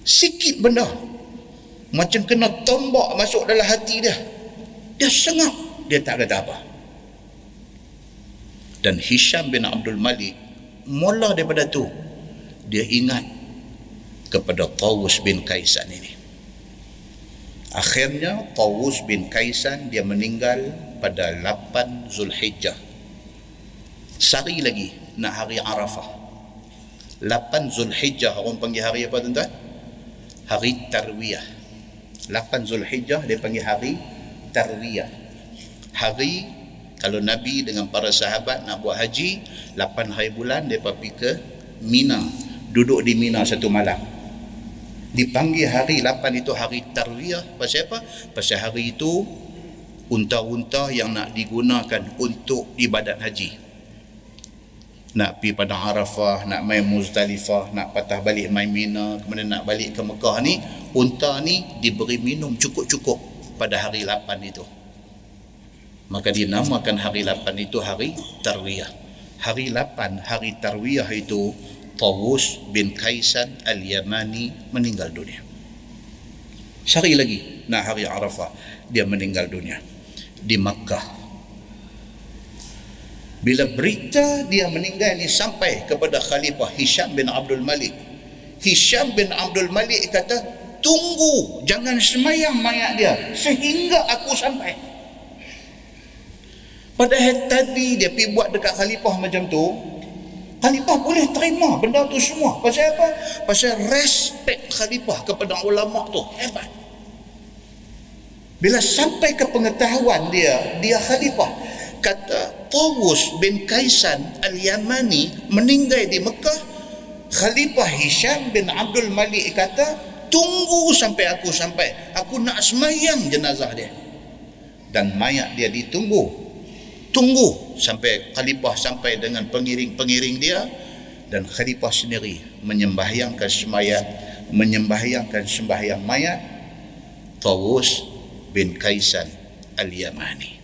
sikit benda macam kena tombak masuk dalam hati dia dia sengap. Dia tak kata apa. Dan Hisham bin Abdul Malik mula daripada tu dia ingat kepada Tawus bin Kaisan ini. Akhirnya Tawus bin Kaisan dia meninggal pada 8 Zulhijjah. Sehari lagi nak hari Arafah. 8 Zulhijjah orang panggil hari apa tuan-tuan? Hari Tarwiyah. 8 Zulhijjah dia panggil hari tarwiyah. Hari kalau Nabi dengan para sahabat nak buat haji 8 hari bulan mereka pergi ke Mina. Duduk di Mina satu malam. Dipanggil hari 8 itu hari tarwiyah. Pasal apa? pasal hari itu unta-unta yang nak digunakan untuk ibadat haji nak pergi pada Arafah, nak main Muzdalifah, nak patah balik main Mina, kemudian nak balik ke Mekah ni, unta ni diberi minum cukup-cukup pada hari 8 itu. Maka dinamakan hari 8 itu hari tarwiyah. Hari 8 hari tarwiyah itu Tawus bin Kaisan al-Yamani meninggal dunia. Sehari lagi nak hari Arafah dia meninggal dunia. Di Makkah bila berita dia meninggal ini sampai kepada Khalifah Hisham bin Abdul Malik. Hisham bin Abdul Malik kata tunggu jangan semayang mayat dia sehingga aku sampai. Padahal tadi dia pergi buat dekat khalifah macam tu khalifah boleh terima benda tu semua. Pasal apa? pasal respect khalifah kepada ulama tu hebat. Bila sampai ke pengetahuan dia dia khalifah kata Tawus bin Kaisan al-Yamani meninggal di Mekah. Khalifah Hisham bin Abdul Malik kata tunggu sampai aku sampai. Aku nak semayang jenazah dia. Dan mayat dia ditunggu. Tunggu sampai khalifah sampai dengan pengiring-pengiring dia. Dan khalifah sendiri menyembahyangkan semayang menyembahyangkan sembahyang mayat. Tawus bin Kaisan Al-Yamani.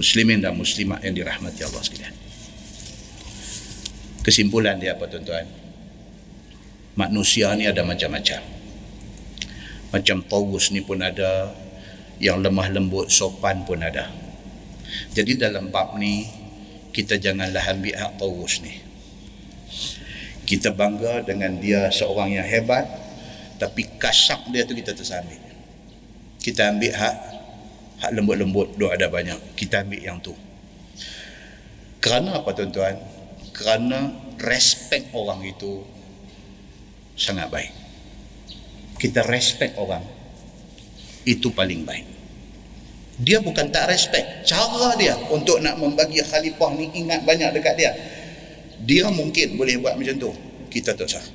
Muslimin dan muslimat yang dirahmati Allah sekalian. Kesimpulan dia apa tuan-tuan? Manusia ni ada macam-macam. Macam Tawus ni pun ada, yang lemah lembut sopan pun ada. Jadi dalam bab ni kita janganlah ambil hak Tawus ni. Kita bangga dengan dia seorang yang hebat tapi kasak dia tu kita tersambil. Kita ambil hak hak lembut-lembut duk ada banyak. Kita ambil yang tu. Kerana apa tuan-tuan? Kerana respect orang itu sangat baik. Kita respect orang itu paling baik. Dia bukan tak respect. Cara dia untuk nak membagi khalifah ni ingat banyak dekat dia. Dia mungkin boleh buat macam tu. Kita tak sah.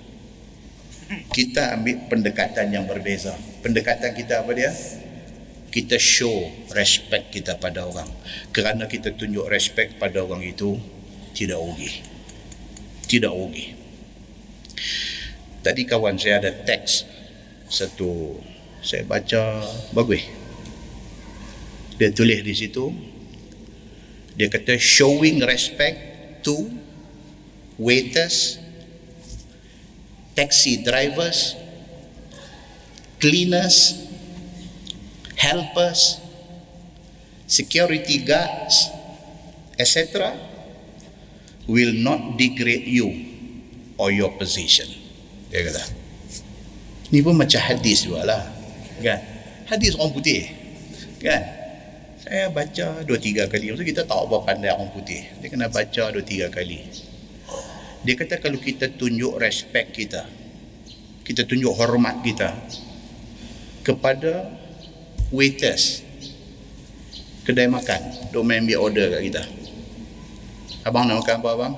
Kita ambil pendekatan yang berbeza. Pendekatan kita apa dia kita show respect kita pada orang. Kerana kita tunjuk respect pada orang itu tidak rugi. Tidak rugi. Tadi kawan saya ada teks. Satu saya baca bagus. Dia tulis di situ dia kata showing respect to waiters taxi drivers cleaners helpers, security guards, etc., will not degrade you or your position. Dia kata. Ini pun macam hadis juga lah. Kan? Hadis orang putih. Kan? Saya baca dua tiga kali. Maksudnya kita tahu apa pandai orang putih. Dia kena baca dua tiga kali. Dia kata kalau kita tunjuk respect kita, kita tunjuk hormat kita kepada waiters. Kedai makan. Duk main ambil order kat kita. Abang nak makan apa abang?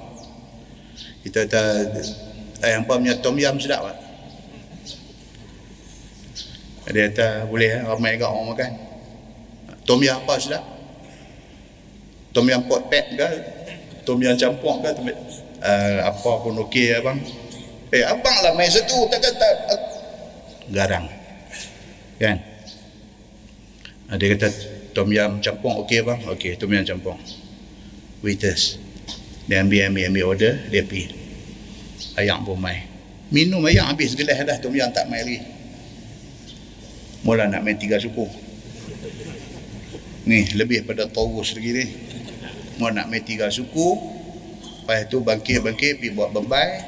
Kita kata ayam apa punya tom yam sedap tak dia kata boleh eh, ramai agak orang makan. Tom yam apa sedap? Tom yam pot pet ke? Tom yam campur ke? Uh, apa pun okey abang. Eh abang lah main satu tak kata garang. Kan dia kata tom yam campur okey bang? Okey tom yam campur waiters dia ambil ambil ambil order dia pergi. Ayam pun mai. Minum ayam habis gelas dah tom yam tak mai lagi. Mula nak main tiga suku. Ni lebih pada taurus lagi ni. Mau nak main tiga suku lepas tu bangkit-bangkit pergi buat bebai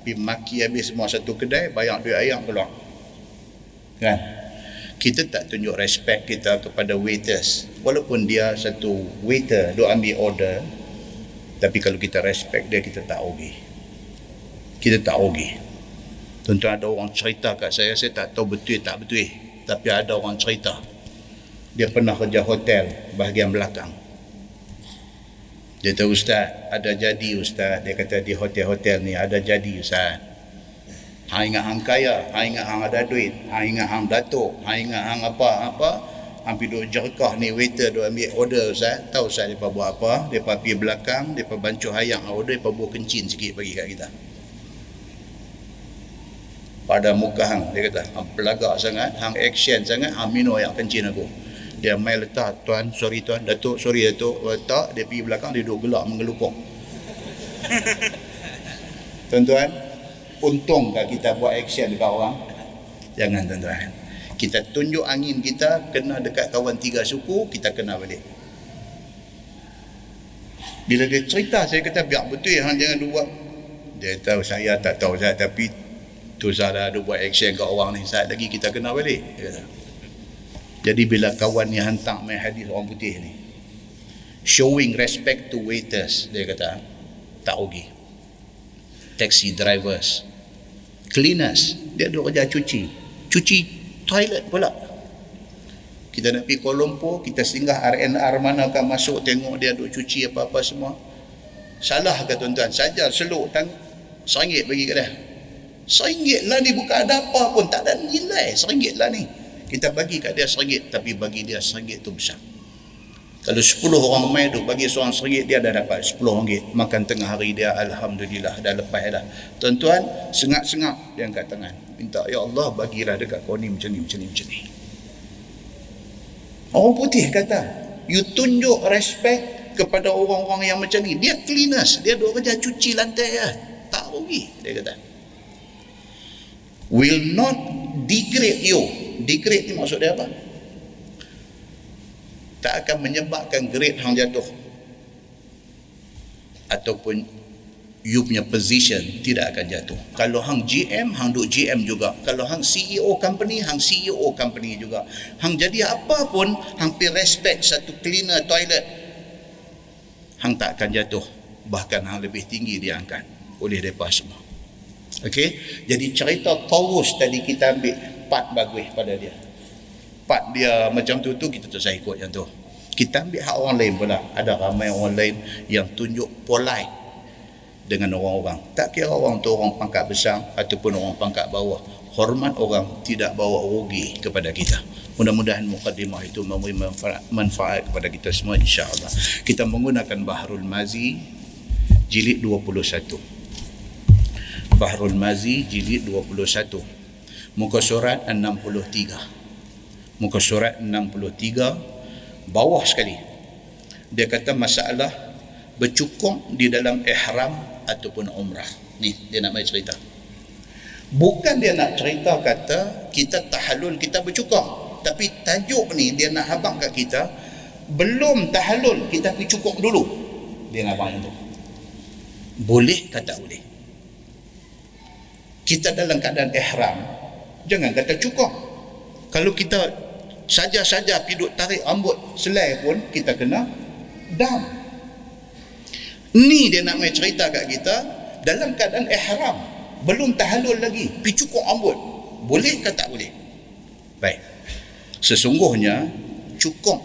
pergi maki habis semua satu kedai bayar duit ayam keluar. Kan kita tak tunjuk respect kita kepada waiters. Walaupun dia satu waiter duk ambil order tapi kalau kita respect dia kita tak rugi kita tak rugi tentu ada orang cerita kat saya saya tak tahu betul tak betul. Tapi ada orang cerita. Dia pernah kerja hotel bahagian belakang. Dia tahu ustaz ada jadi ustaz. Dia kata di hotel-hotel ni ada jadi ustaz hang ingat hang kaya hang ingat hang ada duit hang ingat hang datuk hang ingat hang apa-apa hang pergi duduk jerkah ni waiter duduk ambil order Ustaz. Tahu Ustaz mereka buat apa? Mereka pergi belakang mereka bancuh hayang order mereka buat kencin sikit bagi kat kita. Pada muka hang dia kata hang pelagak sangat hang action sangat hang minum yang kencin aku. Dia main letak tuan sorry tuan datuk sorry datuk. Letak dia pergi belakang dia duduk gelak mengelupuk tuan-tuan untungkah kita buat action dekat orang. Jangan tuan-tuan. Kita tunjuk angin kita kena dekat kawan tiga suku kita kena balik. Bila dia cerita saya kata biar betul hang jangan buat. Dia tahu saya tak tahu saya tapi tu saya ada buat action kat orang ni. Saat lagi kita kena balik jadi bila kawan ni hantar main hadis orang putih ni showing respect to waiters dia kata tak rugi. Taxi drivers cleaners. Dia duduk kerja cuci. Cuci toilet pula. Kita nak pergi Kuala Lumpur kita singgah RNR mana akan masuk tengok dia duduk cuci apa-apa semua. Salah ke tuan-tuan? Saja seluk tang seringgit bagi ke dia. Seringgit lah ni bukan ada apa pun. Tak ada nilai seringgit lah ni. Kita bagi kat dia seringgit tapi bagi dia seringgit tu besar kalau 10 orang main tu bagi seorang seringgit dia dah dapat 10 ringgit. Makan tengah hari dia alhamdulillah dah lepas dah. Tuan-tuan, sengak-sengak dia angkat tangan. Minta ya Allah bagilah dekat kau ni macam ni macam ni macam ni. Orang putih kata, you tunjuk respect kepada orang-orang yang macam ni. Dia cleaners, dia duk kerja cuci lantai ya. Tak rugi, dia kata. Will not degrade you. Degrade ni maksud dia apa? Tak akan menyebabkan grade hang jatuh. Ataupun you punya position tidak akan jatuh. Kalau hang GM, hang duk GM juga. Kalau hang CEO company, hang CEO company juga. Hang jadi apa pun, hang pi respect satu cleaner toilet. Hang tak akan jatuh. Bahkan hang lebih tinggi diangkat oleh mereka semua. Okey, jadi cerita Taurus tadi kita ambil part bagus pada dia. Part dia macam tu tu kita tak usah ikut yang tu. Kita ambil hak orang lain pula. Ada ramai orang lain yang tunjuk polite dengan orang-orang. Tak kira orang tu orang pangkat besar ataupun orang pangkat bawah. Hormat orang tidak bawa rugi kepada kita. Mudah-mudahan mukadimah itu memberi manfaat, manfaat kepada kita semua insya-Allah. Kita menggunakan Bahrul Mazi jilid 21. Bahrul Mazi jilid 21. Muka surat 63. Muka surat 63 bawah sekali. Dia kata masalah bercukup di dalam ihram ataupun umrah. Ni dia nak mai cerita. Bukan dia nak cerita kata kita tahalul kita bercukur. Tapi tajuk ni dia nak habang kat kita belum tahalul kita pergi cukup dulu. Dia nak abang itu. Boleh kata boleh. Kita dalam keadaan ihram jangan kata cukup. Kalau kita saja-saja piduk tarik rambut selai pun kita kena dam Ni dia nak main cerita kat kita dalam keadaan ihram. Belum tahalul lagi. Pergi cukup rambut. Boleh ke tak boleh? Baik. Sesungguhnya cukup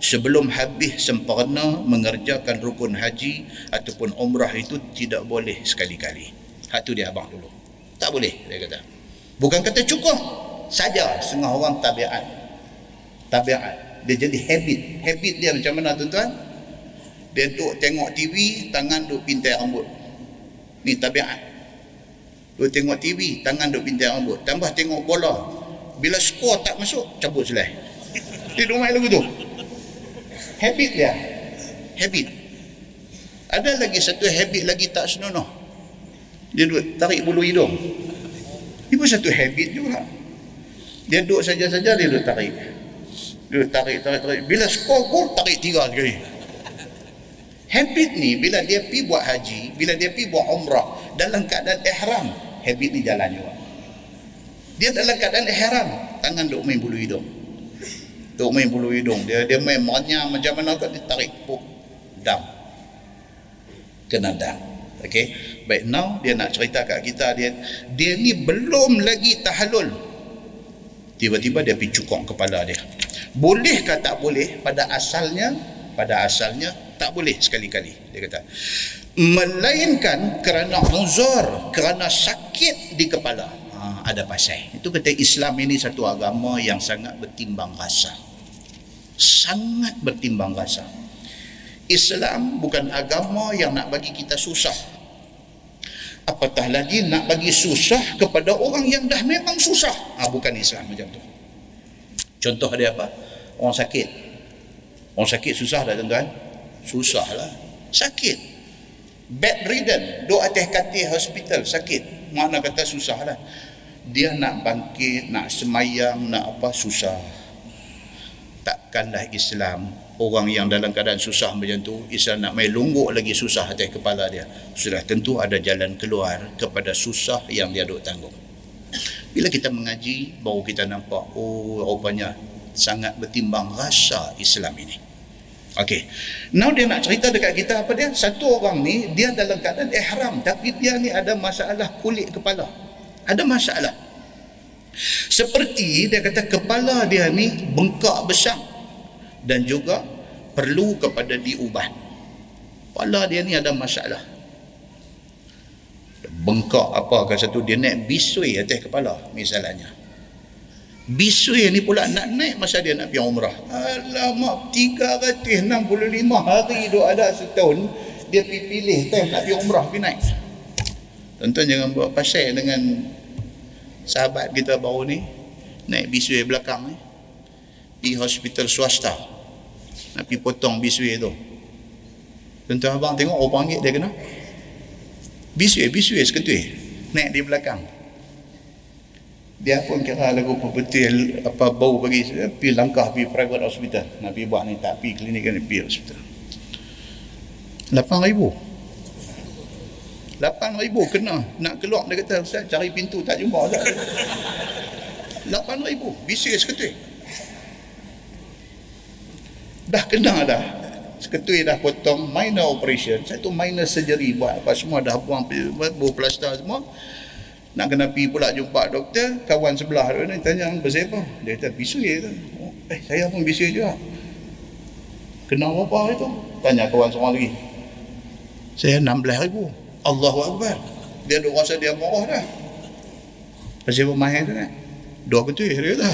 sebelum habis sempurna mengerjakan rukun haji ataupun umrah itu tidak boleh sekali-kali. Hak tu dia abang dulu. Tak boleh dia kata. Bukan kata cukup. Saja setengah orang tabiat. Tabiat. Dia jadi habit. Habit dia macam mana tuan-tuan? dia duduk tengok TV tangan duduk pintai rambut. Ni tabiat. Duduk tengok TV tangan duduk pintai rambut. Tambah tengok bola. Bila skor tak masuk cabut selai. Dia duduk main lagu tu. Habit dia. Habit. Ada lagi satu habit lagi tak senonoh. Dia duduk tarik bulu hidung. Ini pun satu habit juga. Dia duduk saja-saja dia duduk tarik dia tarik, tarik, tarik bila skor gol tarik tiga sekali Habit ni bila dia pi buat haji, bila dia pi buat umrah dalam keadaan ihram, habit ni jalan juga. Dia dalam keadaan ihram, tangan duk main bulu hidung. Duk main bulu hidung. Dia dia main manya macam mana kau ditarik puk dam. Kena dam. Okey. Baik now dia nak cerita kat kita dia dia ni belum lagi tahalul. Tiba-tiba dia pergi cukup kepala dia. Boleh ke tak boleh? Pada asalnya pada asalnya tak boleh sekali-kali dia kata. Melainkan kerana uzur kerana sakit di kepala. Ha, ada pasal. Itu kata Islam ini satu agama yang sangat bertimbang rasa. Sangat bertimbang rasa. Islam bukan agama yang nak bagi kita susah apatah lagi nak bagi susah kepada orang yang dah memang susah? Ha, bukan Islam macam tu. Contoh dia apa? Orang sakit. Orang sakit susah dah tuan-tuan? Susah lah sakit bedridden duk atas katil hospital sakit. Mana kata susah lah dia nak bangkit nak semayang nak apa susah. Takkanlah Islam orang yang dalam keadaan susah macam tu Islam nak main lungguk lagi susah atas kepala dia sudah tentu ada jalan keluar kepada susah yang dia duk tanggung bila kita mengaji baru kita nampak oh rupanya sangat bertimbang rasa Islam ini Okey. Now dia nak cerita dekat kita apa dia? Satu orang ni dia dalam keadaan ihram tapi dia ni ada masalah kulit kepala. Ada masalah. Seperti dia kata kepala dia ni bengkak besar dan juga perlu kepada diubat. Kepala dia ni ada masalah. Bengkak apa ke satu dia naik bisui atas kepala misalnya. Bisui ni pula nak naik masa dia nak pergi umrah. Alamak, 365 hari duk ada setahun, dia pergi pilih time nak pergi umrah, pergi naik. Tuan-tuan jangan buat pasal dengan sahabat kita baru ni, naik bisui belakang ni. Pergi hospital swasta. Nak pergi potong bisui tu. Tuan abang tengok orang panggil dia kena. Bisui bisui seketui naik di belakang. Dia pun kira lagu betul apa bau bagi pergi langkah pergi private hospital. Nak pergi buat ni tak pergi klinik kan pergi hospital. 8 ribu. 8 ribu kena. Nak keluar dia kata Ustaz cari pintu tak jumpa Ustaz. 8 ribu. Bisik seketui dah kena dah. Seketui dah potong minor operation satu minor surgery buat. Apa semua dah buang buah plaster semua. Nak kena pergi pula jumpa doktor kawan sebelah dia ni tanya apa dia kata bisik tu oh, eh saya pun bisik juga. Kena apa itu tanya kawan seorang lagi. Saya 16 ribu. Allahu Akbar. Dia duk rasa dia marah dah. Pasal pemain tu kan dua ketua dia kata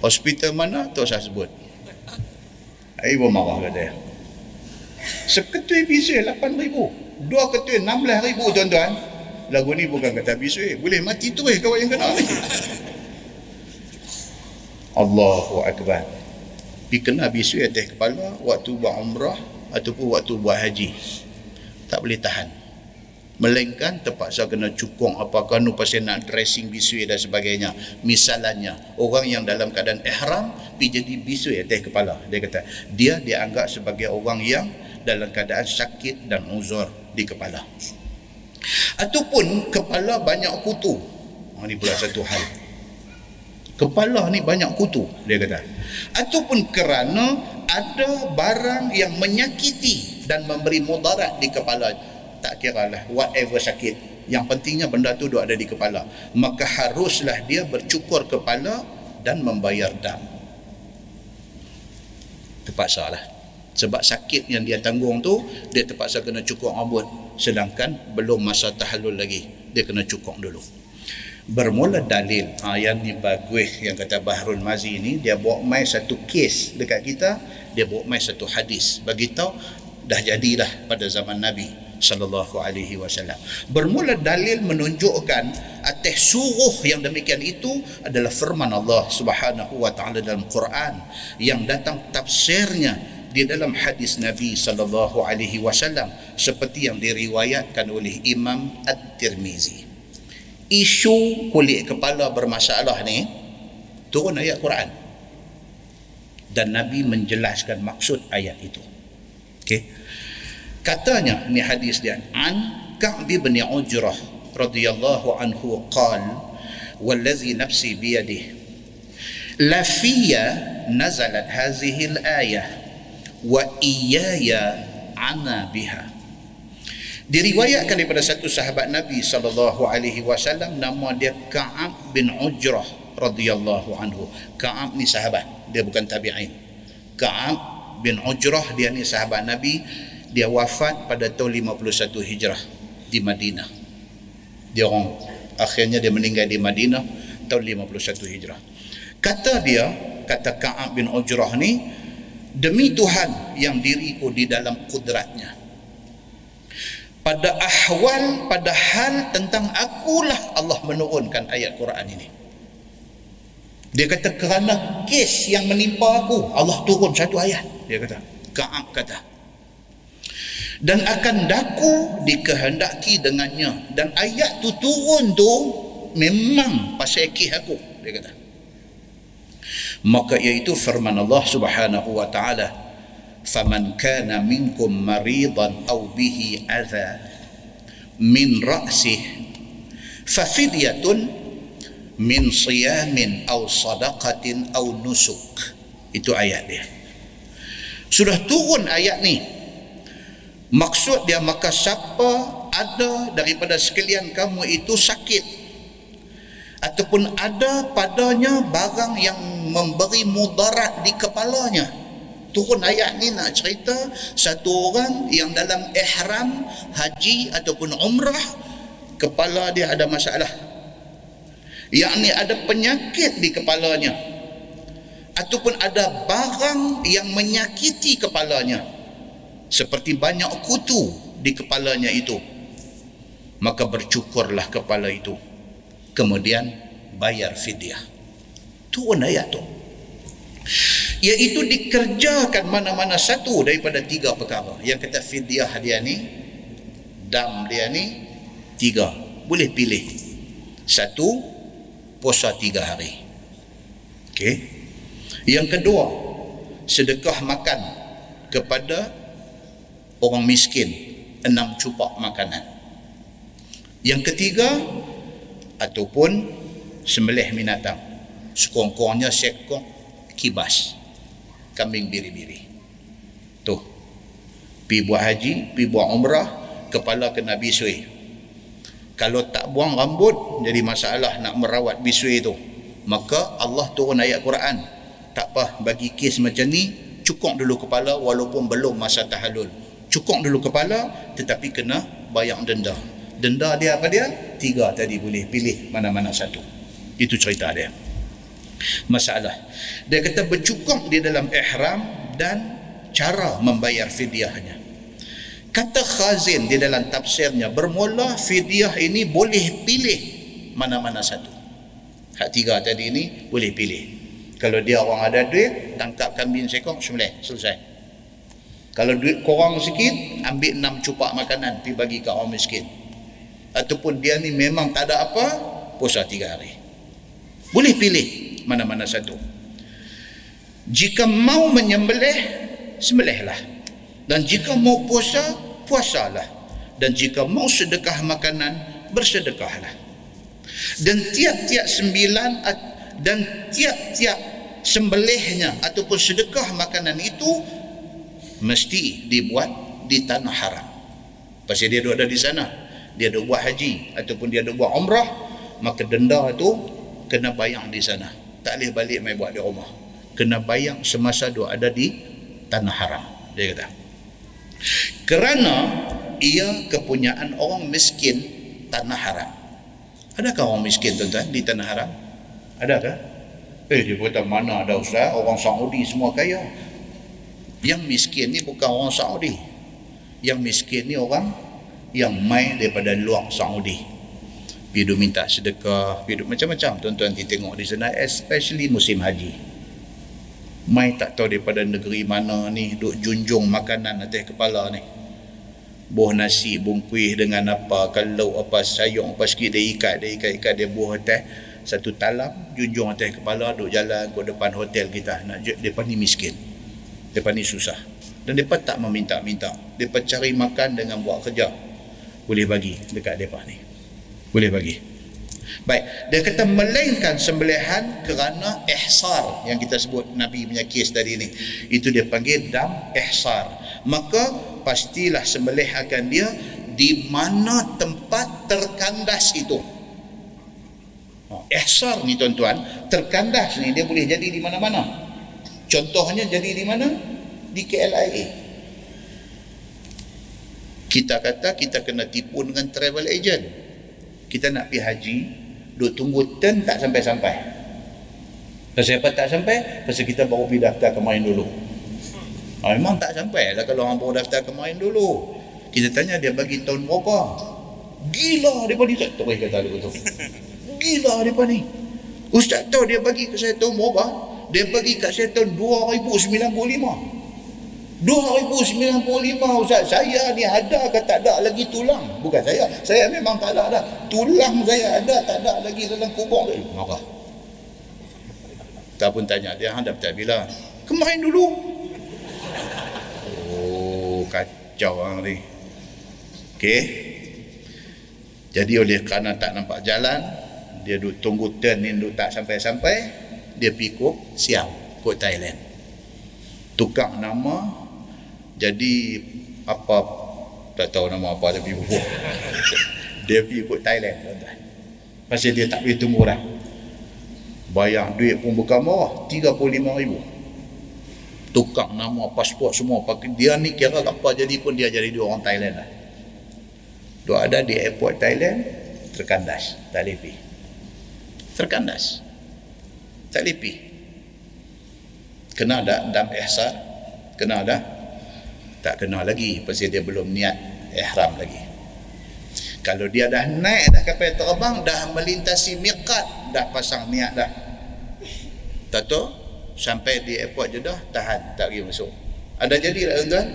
hospital mana tu saya sebut. Ibu marah kata. Dia seketua bisik 8 ribu. Dua ketua 16 ribu tuan-tuan. Lagu ni bukan kata bisik boleh mati tu eh kawan yang kena ni. Allahu Akbar. Pergi kena bisik atas kepala waktu buat umrah ataupun waktu buat haji. Tak boleh tahan melainkan terpaksa kena cukong apakah nu pasal nak dressing bisui dan sebagainya. Misalnya orang yang dalam keadaan ihram pergi jadi bisui atas kepala. Dia kata dia dianggap sebagai orang yang dalam keadaan sakit dan uzur di kepala. Ataupun kepala banyak kutu. Ini pula satu hal. Kepala ni banyak kutu dia kata. Ataupun kerana ada barang yang menyakiti dan memberi mudarat di kepala tak kira lah whatever sakit. Yang pentingnya benda tu ada di kepala. Maka haruslah dia bercukur kepala dan membayar dam. Terpaksa lah. Sebab sakit yang dia tanggung tu dia terpaksa kena cukur rambut. Sedangkan belum masa tahallul lagi dia kena cukur dulu. Bermula dalil. Ha, yang ni bagus yang kata Bahrul Mazi ni dia bawa mai satu kes dekat kita dia bawa mai satu hadis. Bagi tahu dah jadilah pada zaman Nabi sallallahu alaihi wasallam. Bermula dalil menunjukkan atas suruh yang demikian itu adalah firman Allah Subhanahu wa taala dalam Quran yang datang tafsirnya di dalam hadis Nabi sallallahu alaihi wasallam seperti yang diriwayatkan oleh Imam At-Tirmizi. Isu kulit kepala bermasalah ni turun ayat Quran. Dan Nabi menjelaskan maksud ayat itu. Okey katanya ni hadis dia an Ka'b bin Ujrah radhiyallahu anhu qal la fiyya nazalat hadhihi al-ayah wa iyaya ana biha diriwayatkan daripada satu sahabat Nabi sallallahu alaihi wasallam nama dia Ka'ab bin Ujrah radhiyallahu anhu. Ka'ab ni sahabat, dia bukan tabi'in. Ka'ab bin Ujrah dia ni sahabat Nabi, dia wafat pada tahun 51 Hijrah di Madinah. Dia orang akhirnya dia meninggal di Madinah tahun 51 Hijrah. Kata dia, kata Ka'ab bin Ujrah ni, demi Tuhan yang diriku di dalam kudratnya pada ahwal pada hal tentang akulah Allah menurunkan ayat Quran ini dia kata kerana kes yang menimpa aku Allah turun satu ayat dia kata Ka'ab kata dan akan daku dikehendaki dengannya. Dan ayat tu turun tu memang pasal kisah aku dia kata. Maka iaitu firman Allah Subhanahu wa taala faman kana minkum maridan aw bihi adha min ra'sih fa fidyatun min siyamin aw sadaqatin aw nusuk. Itu ayat dia. Sudah turun ayat ni maksud dia maka siapa ada daripada sekalian kamu itu sakit ataupun ada padanya barang yang memberi mudarat di kepalanya. Turun ayat ni nak cerita satu orang yang dalam ihram haji ataupun umrah kepala dia ada masalah. Yakni ada penyakit di kepalanya ataupun ada barang yang menyakiti kepalanya seperti banyak kutu di kepalanya itu. Maka bercukurlah kepala itu. Kemudian bayar fidyah. Turun ayat tu. Iaitu dikerjakan mana-mana satu daripada tiga perkara. Yang kata fidyah dia ni dam dia ni tiga. Boleh pilih. Satu puasa tiga hari. Okey. Yang kedua sedekah makan kepada orang miskin enam cupak makanan. Yang ketiga ataupun sembelih binatang. Sekurang-kurangnya seekor kibas kambing biri-biri. Tu pi buat haji pi buat umrah kepala kena bisui. Kalau tak buang rambut jadi masalah nak merawat bisui tu. Maka Allah turun ayat Quran. Tak apa bagi kes macam ni cukup dulu kepala walaupun belum masa tahallul cukup dulu kepala tetapi kena bayar denda. Denda dia apa dia? Tiga tadi boleh pilih mana-mana satu. Itu cerita dia. Masalah. Dia kata bercukup di dalam ihram dan cara membayar fidyahnya. Kata khazin di dalam tafsirnya bermula fidyah ini boleh pilih mana-mana satu. Hak tiga tadi ini boleh pilih. Kalau dia orang ada duit tangkap kambing seekor sembelih selesai kalau duit kurang sikit ambil enam cupak makanan pergi bagi ke orang miskin. Ataupun dia ni memang tak ada apa puasa tiga hari. Boleh pilih mana-mana satu. Jika mau menyembelih sembelihlah. Dan jika mau puasa puasalah. Dan jika mau sedekah makanan bersedekahlah. Dan tiap-tiap sembilan dan tiap-tiap sembelihnya ataupun sedekah makanan itu mesti dibuat di tanah haram. Pasal dia ada di sana. Dia ada buat haji ataupun dia ada buat umrah maka denda tu kena bayang di sana. Tak boleh balik mai buat di rumah. Kena bayang semasa dia ada di tanah haram. Dia kata kerana ia kepunyaan orang miskin tanah haram. Adakah orang miskin tuan-tuan di tanah haram? Adakah? Eh dia kata mana ada ustaz? Orang Saudi semua kaya yang miskin ni bukan orang Saudi. Yang miskin ni orang yang mai daripada luar Saudi. Pergi minta sedekah pergi macam-macam. Tuan-tuan kita tengok di sana especially musim haji. Mai tak tahu daripada negeri mana ni duk junjung makanan atas kepala ni. Buah nasi bungkuih dengan apa kalau apa sayur apa sikit dia ikat dia ikat ikat dia buah atas satu talam junjung atas kepala duk jalan ke depan hotel kita. Nak depan ni miskin depan ni susah. Dan mereka tak meminta-minta. Mereka cari makan dengan buat kerja. Boleh bagi dekat mereka ni. Boleh bagi. Baik. Dia kata melainkan sembelihan kerana ihsar yang kita sebut Nabi punya kes tadi ni. Itu dia panggil dam ihsar. Maka pastilah sembelih akan dia di mana tempat terkandas itu. Oh, ihsar ni tuan-tuan. Terkandas ni dia boleh jadi di mana-mana contohnya jadi di mana? Di KLIA kita kata kita kena tipu dengan travel agent. Kita nak pergi haji duk tunggu turn tak sampai-sampai. Pasal apa tak sampai? Pasal kita baru pergi daftar kemarin dulu. Ha, memang tak sampai lah kalau orang baru daftar kemarin dulu. Kita tanya dia bagi tahun berapa. Gila dia ni. Tak tahu kata dia tu. Gila dia ni. Ustaz tahu dia bagi ke saya tahun berapa dia bagi kat saya tahun 2095 2095 Ustaz saya ni ada ke tak ada lagi tulang? Bukan saya saya memang tak ada dah. Tulang saya ada tak ada lagi dalam kubur tu maka tak pun tanya dia hang dapat bila? Kemarin dulu. Oh kacau orang ni. Okey. Jadi oleh kerana tak nampak jalan dia duk tunggu turn ni duk tak sampai-sampai dia pikuk siap kot Thailand. Tukar nama jadi apa tak tahu nama apa tapi bubuh dia pergi ikut Thailand tuan-tuan. Pasal dia tak boleh tunggu dah bayar duit pun bukan murah 35 ribu. Tukar nama pasport semua dia ni kira apa jadi pun dia jadi dua orang Thailand lah. Dia ada di airport Thailand terkandas tak lepi terkandas tak lepi kena ada dam ihsan kena ada tak kena lagi pasal dia belum niat ihram lagi. Kalau dia dah naik dah kapal terbang dah melintasi miqat dah pasang niat dah. Tak tahu sampai di airport Jeddah tahan tak pergi masuk. Ada jadi tak tuan-tuan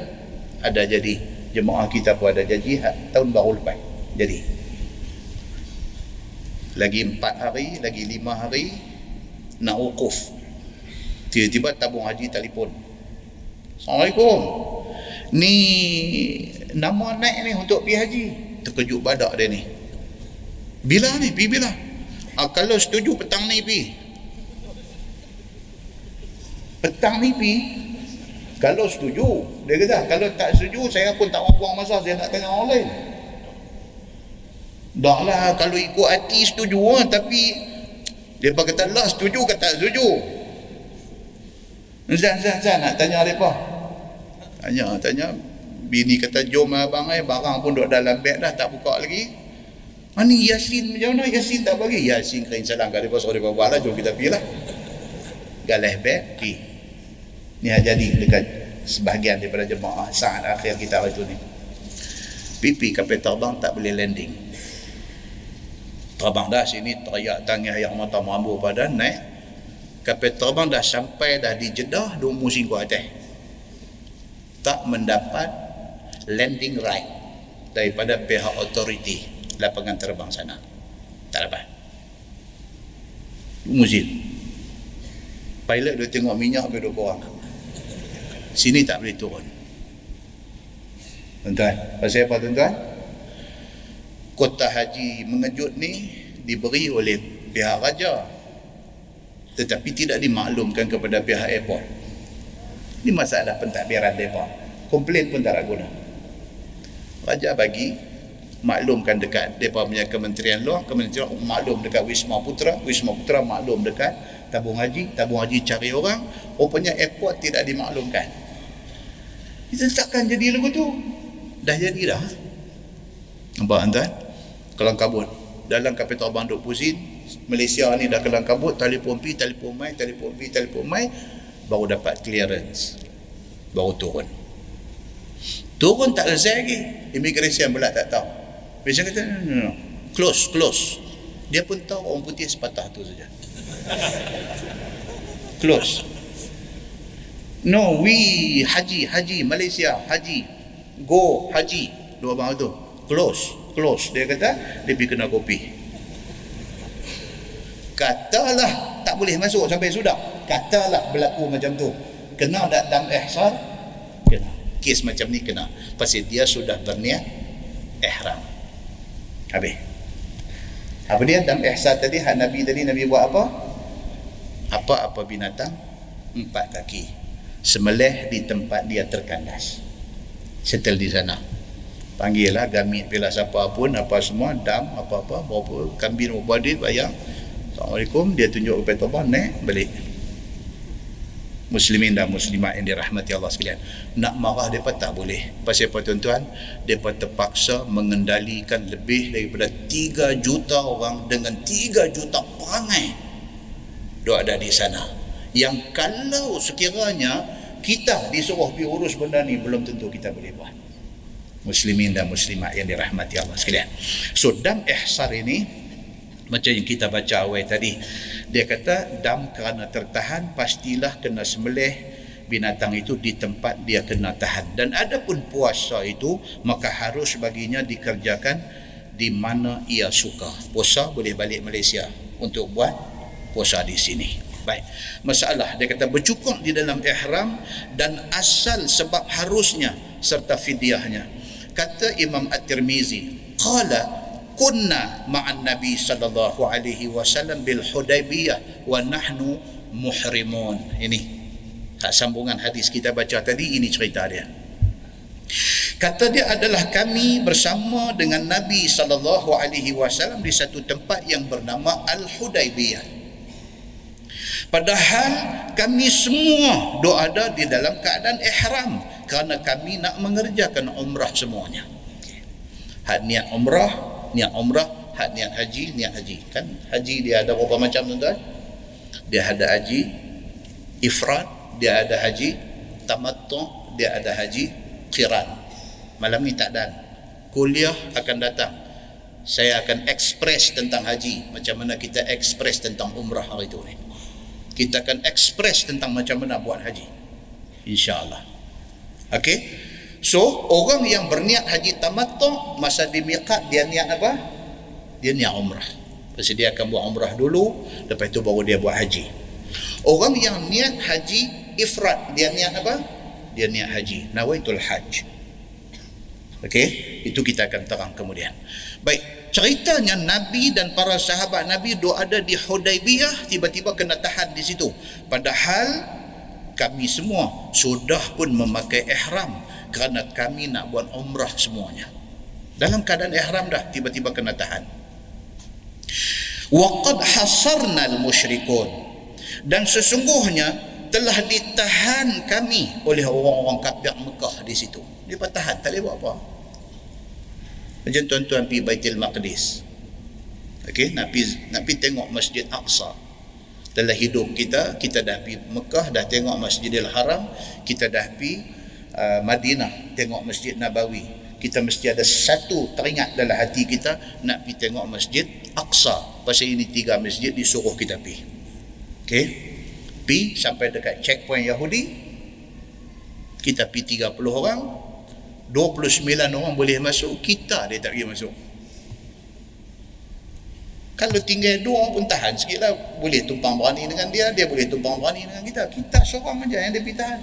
ada jadi. Jemaah kita pun ada janji tahun baru lepas jadi. Lagi empat hari lagi lima hari nak wukuf. Tiba-tiba tabung haji telefon. Assalamualaikum. Ni nama naik ni untuk pergi haji. Terkejut badak dia ni. Bila ni? Pergi bila? Ah, kalau setuju petang ni pergi. Petang ni pergi. Kalau setuju dia kata kalau tak setuju saya pun tak mau buang masa saya nak tanya orang lain. Dah lah kalau ikut hati setuju lah, tapi dia kata lah setuju kata tak setuju? Zan, Zan, Zan nak tanya mereka. Tanya, tanya. Bini kata jom abang eh barang pun duduk dalam beg dah tak buka lagi. Mana Yasin? Macam mana Yasin tak bagi? Yasin kain salam kat mereka mereka buat lah jom kita pergi lah. Galeh beg pergi. Ni jadi dekat sebahagian daripada jemaah saat akhir kita hari tu ni. Pipi kapal terbang tak boleh landing terbang dah sini teriak tangis yang mata mambu pada naik kapal terbang dah sampai dah di Jeddah dua musim ku atas. Tak mendapat landing right daripada pihak authority lapangan terbang sana. Tak dapat. Musim. Pilot dia tengok minyak ke dua sini tak boleh turun. Tuan-tuan pasal apa tuan-tuan kota haji mengejut ni diberi oleh pihak raja. Tetapi tidak dimaklumkan kepada pihak airport. Ini masalah pentadbiran mereka. Komplain pun tak guna. Raja bagi maklumkan dekat mereka punya kementerian luar kementerian maklum dekat Wisma Putra Wisma Putra maklum dekat tabung haji tabung haji cari orang rupanya airport tidak dimaklumkan. Kita takkan jadi lagu tu. Dah jadi dah nampak tuan kelang kabut. Dalam kapital banduk pusin Malaysia ni dah kelang kabut telefon pi telefon mai telefon pi telefon mai baru dapat clearance. Baru turun. Turun tak selesai lagi. Immigration pula tak tahu. Malaysia kata no, no, no. close close. Dia pun tahu orang putih sepatah tu saja. Close. No, we haji, haji, Malaysia, haji. Go, haji. Dua bang tu. Close, close. Dia kata, dia pergi kena kopi. Katalah tak boleh masuk sampai sudah. Katalah berlaku macam tu. Kena dalam ihsar? Kena. Kes macam ni kena. Pasal dia sudah berniat ihram. Habis. Apa dia dalam ihsar tadi, hak Nabi tadi, Nabi buat apa? Apa-apa binatang? Empat kaki semelih di tempat dia terkandas setel di sana panggil lah gamit bila siapa pun apa semua dam apa-apa berapa kambing berapa dia bayang Assalamualaikum dia tunjuk ke petobah naik balik. Muslimin dan muslimat yang dirahmati Allah sekalian. Nak marah mereka tak boleh. Pasal apa tuan-tuan? Mereka terpaksa mengendalikan lebih daripada 3 juta orang dengan 3 juta perangai. Dia ada di sana. Yang kalau sekiranya kita disuruh pergi urus benda ni belum tentu kita boleh buat muslimin dan muslimat yang dirahmati Allah sekalian so dam ihsar ini macam yang kita baca awal tadi dia kata dam kerana tertahan pastilah kena sembelih binatang itu di tempat dia kena tahan dan ada pun puasa itu maka harus baginya dikerjakan di mana ia suka puasa boleh balik Malaysia untuk buat puasa di sini Baik. Masalah dia kata bercukup di dalam ihram dan asal sebab harusnya serta fidyahnya. Kata Imam At-Tirmizi, qala kunna ma'an Nabi sallallahu alaihi wasallam bil Hudaybiyah wa nahnu muhrimun. Ini hak sambungan hadis kita baca tadi ini cerita dia. Kata dia adalah kami bersama dengan Nabi sallallahu alaihi wasallam di satu tempat yang bernama Al-Hudaybiyah. Padahal kami semua doa ada di dalam keadaan ihram kerana kami nak mengerjakan umrah semuanya. Had niat umrah, niat umrah, had niat haji, niat haji. Kan haji dia ada berapa macam tuan-tuan? Dia ada haji ifrad, dia ada haji tamattu, dia ada haji qiran. Malam ni tak dan. Kuliah akan datang. Saya akan ekspres tentang haji macam mana kita ekspres tentang umrah hari itu ni kita akan ekspres tentang macam mana buat haji insyaallah okey? So orang yang berniat haji tamattu masa di miqat dia niat apa? Dia niat umrah. Pasti dia akan buat umrah dulu lepas itu baru dia buat haji. Orang yang niat haji ifrat dia niat apa? Dia niat haji. Nawaitul hajj. Okey? Itu kita akan terang kemudian. Baik. Ceritanya Nabi dan para sahabat Nabi dua ada di Hudaibiyah tiba-tiba kena tahan di situ. Padahal kami semua sudah pun memakai ihram kerana kami nak buat umrah semuanya. Dalam keadaan ihram dah tiba-tiba kena tahan. Waqad hasarna al-musyrikun. Dan sesungguhnya telah ditahan kami oleh orang-orang kafir Mekah di situ. Dia tahan tak boleh buat apa. Macam tuan-tuan pergi Baitul Maqdis. Okey, nak pergi nak pergi tengok Masjid Aqsa. Dalam hidup kita, kita dah pergi Mekah, dah tengok Masjidil Haram, kita dah pergi uh, Madinah, tengok Masjid Nabawi. Kita mesti ada satu teringat dalam hati kita nak pergi tengok Masjid Aqsa. Pasal ini tiga masjid disuruh kita pergi. Okey. Pergi sampai dekat checkpoint Yahudi. Kita pergi 30 orang, 29 orang boleh masuk kita dia tak pergi masuk kalau tinggal dua pun tahan sikit lah. Boleh tumpang berani dengan dia dia boleh tumpang berani dengan kita. Kita seorang aja yang dia pergi tahan.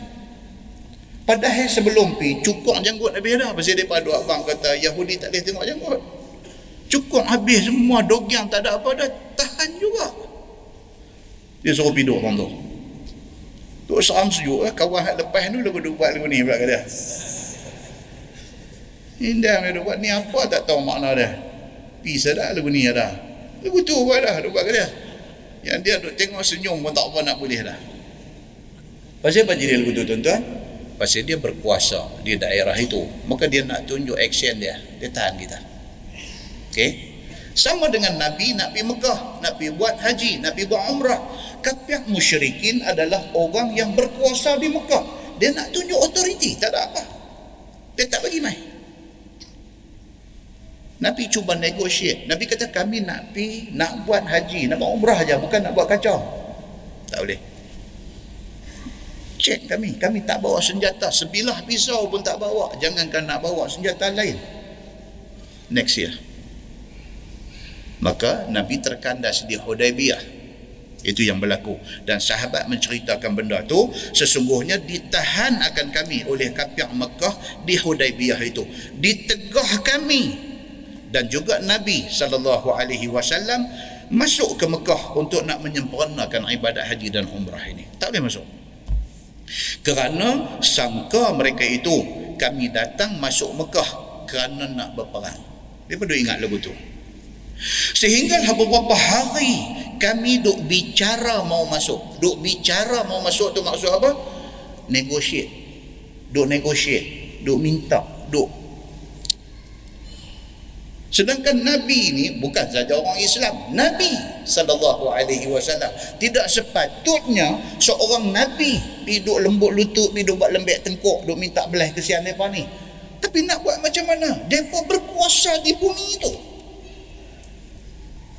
Padahal sebelum pi cukup janggut habis dah pasal dia pada abang kata Yahudi tak boleh tengok janggut. Cukup habis semua dogyang tak ada apa dah tahan juga. Dia suruh pergi duduk orang tu. Tu seram sejuk eh. kawan lepas tu lagu duduk buat ni pula kata. Indah dia buat ni apa tak tahu makna dia. Pisa dah lagu ni dah. Lagu tu buat dah, buat ke dia. Yang dia duk tengok senyum pun tak apa nak boleh dah. Pasal apa jadi lagu tu tuan-tuan? Pasal dia berkuasa di daerah itu. Maka dia nak tunjuk action dia. Dia tahan kita. Okey. Sama dengan Nabi, Nabi Mekah, Nabi buat haji, Nabi buat umrah. Kafir musyrikin adalah orang yang berkuasa di Mekah. Dia nak tunjuk otoriti, tak ada apa. Dia tak bagi mai. Nabi cuba negotiate. Nabi kata kami nak pi nak buat haji, nak buat umrah aja, bukan nak buat kacau. Tak boleh. Cek kami, kami tak bawa senjata, sebilah pisau pun tak bawa. Jangankan nak bawa senjata lain. Next year. Maka Nabi terkandas di Hudaybiyah. Itu yang berlaku. Dan sahabat menceritakan benda tu sesungguhnya ditahan akan kami oleh kafir Mekah di Hudaybiyah itu. Ditegah kami dan juga Nabi sallallahu alaihi wasallam masuk ke Mekah untuk nak menyempurnakan ibadat haji dan umrah ini. Tak boleh masuk. Kerana sangka mereka itu kami datang masuk Mekah kerana nak berperang. Dia perlu ingat lagu tu. Sehingga beberapa hari kami duk bicara mau masuk. Duk bicara mau masuk tu maksud apa? Negotiate. Duk negotiate. Duk minta. Duk Sedangkan Nabi ini bukan saja orang Islam, Nabi sallallahu alaihi wasallam. Tidak sepatutnya seorang nabi duduk lembut lutut, duduk buat lembek tengkuk, duduk minta belah kesian depa ni. Tapi nak buat macam mana? Depa berkuasa di bumi itu.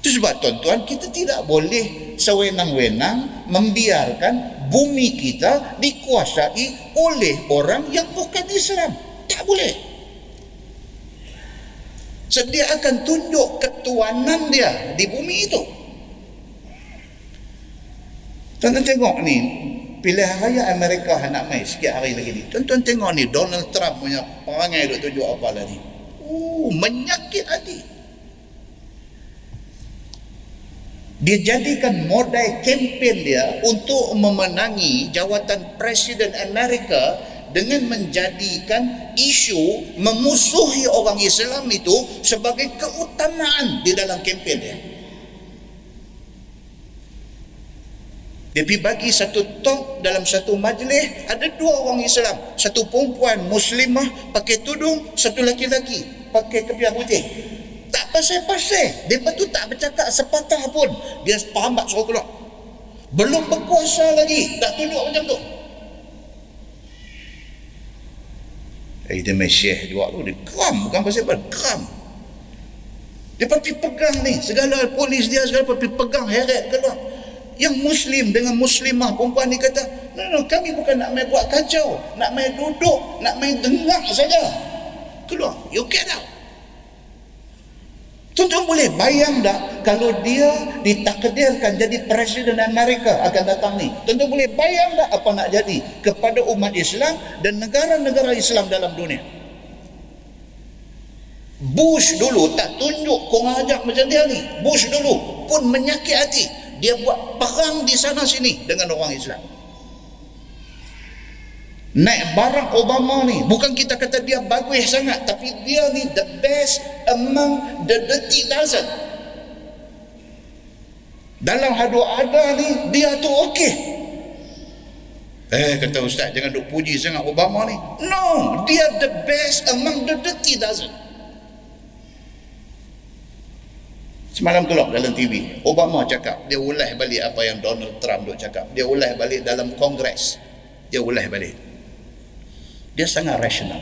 Itu sebab tuan-tuan kita tidak boleh sewenang-wenang membiarkan bumi kita dikuasai oleh orang yang bukan Islam. Tak boleh. So, dia akan tunjuk ketuanan dia di bumi itu. Tuan-tuan tengok ni, pilihan raya Amerika nak mai sikit hari lagi ni. Tuan-tuan tengok ni, Donald Trump punya perangai duk tunjuk apa lagi. Uh, menyakit hati. Dia jadikan modal kempen dia untuk memenangi jawatan Presiden Amerika dengan menjadikan isu memusuhi orang Islam itu sebagai keutamaan di dalam kempen dia. Dia pergi bagi satu talk dalam satu majlis, ada dua orang Islam. Satu perempuan muslimah pakai tudung, satu laki-laki pakai kepiah putih. Tak pasal-pasal. Dia tu tak bercakap sepatah pun. Dia pahambat suruh keluar. Belum berkuasa lagi. Dah tunduk macam tu. Eh, dia mesyih juga tu. Dia geram. Bukan pasal. Geram. Dia pergi pegang ni. Segala polis dia segala pergi pegang heret keluar. yang muslim dengan muslimah perempuan ni kata no, no, kami bukan nak main buat kacau nak main duduk nak main dengar saja keluar you get out Tuan-tuan boleh bayang tak kalau dia ditakdirkan jadi Presiden Amerika akan datang ni. Tuan-tuan boleh bayang tak apa nak jadi kepada umat Islam dan negara-negara Islam dalam dunia. Bush dulu tak tunjuk kong ajak macam dia ni. Bush dulu pun menyakit hati. Dia buat perang di sana sini dengan orang Islam. Naik Barack Obama ni bukan kita kata dia bagus sangat tapi dia ni the best among the dirty dozen. Dalam hadu ada ni dia tu okey. Eh kata ustaz jangan duk puji sangat Obama ni. No, dia the best among the dirty dozen. Semalam keluar dalam TV, Obama cakap, dia ulah balik apa yang Donald Trump duk cakap. Dia ulah balik dalam Kongres. Dia ulah balik. Dia sangat rasional.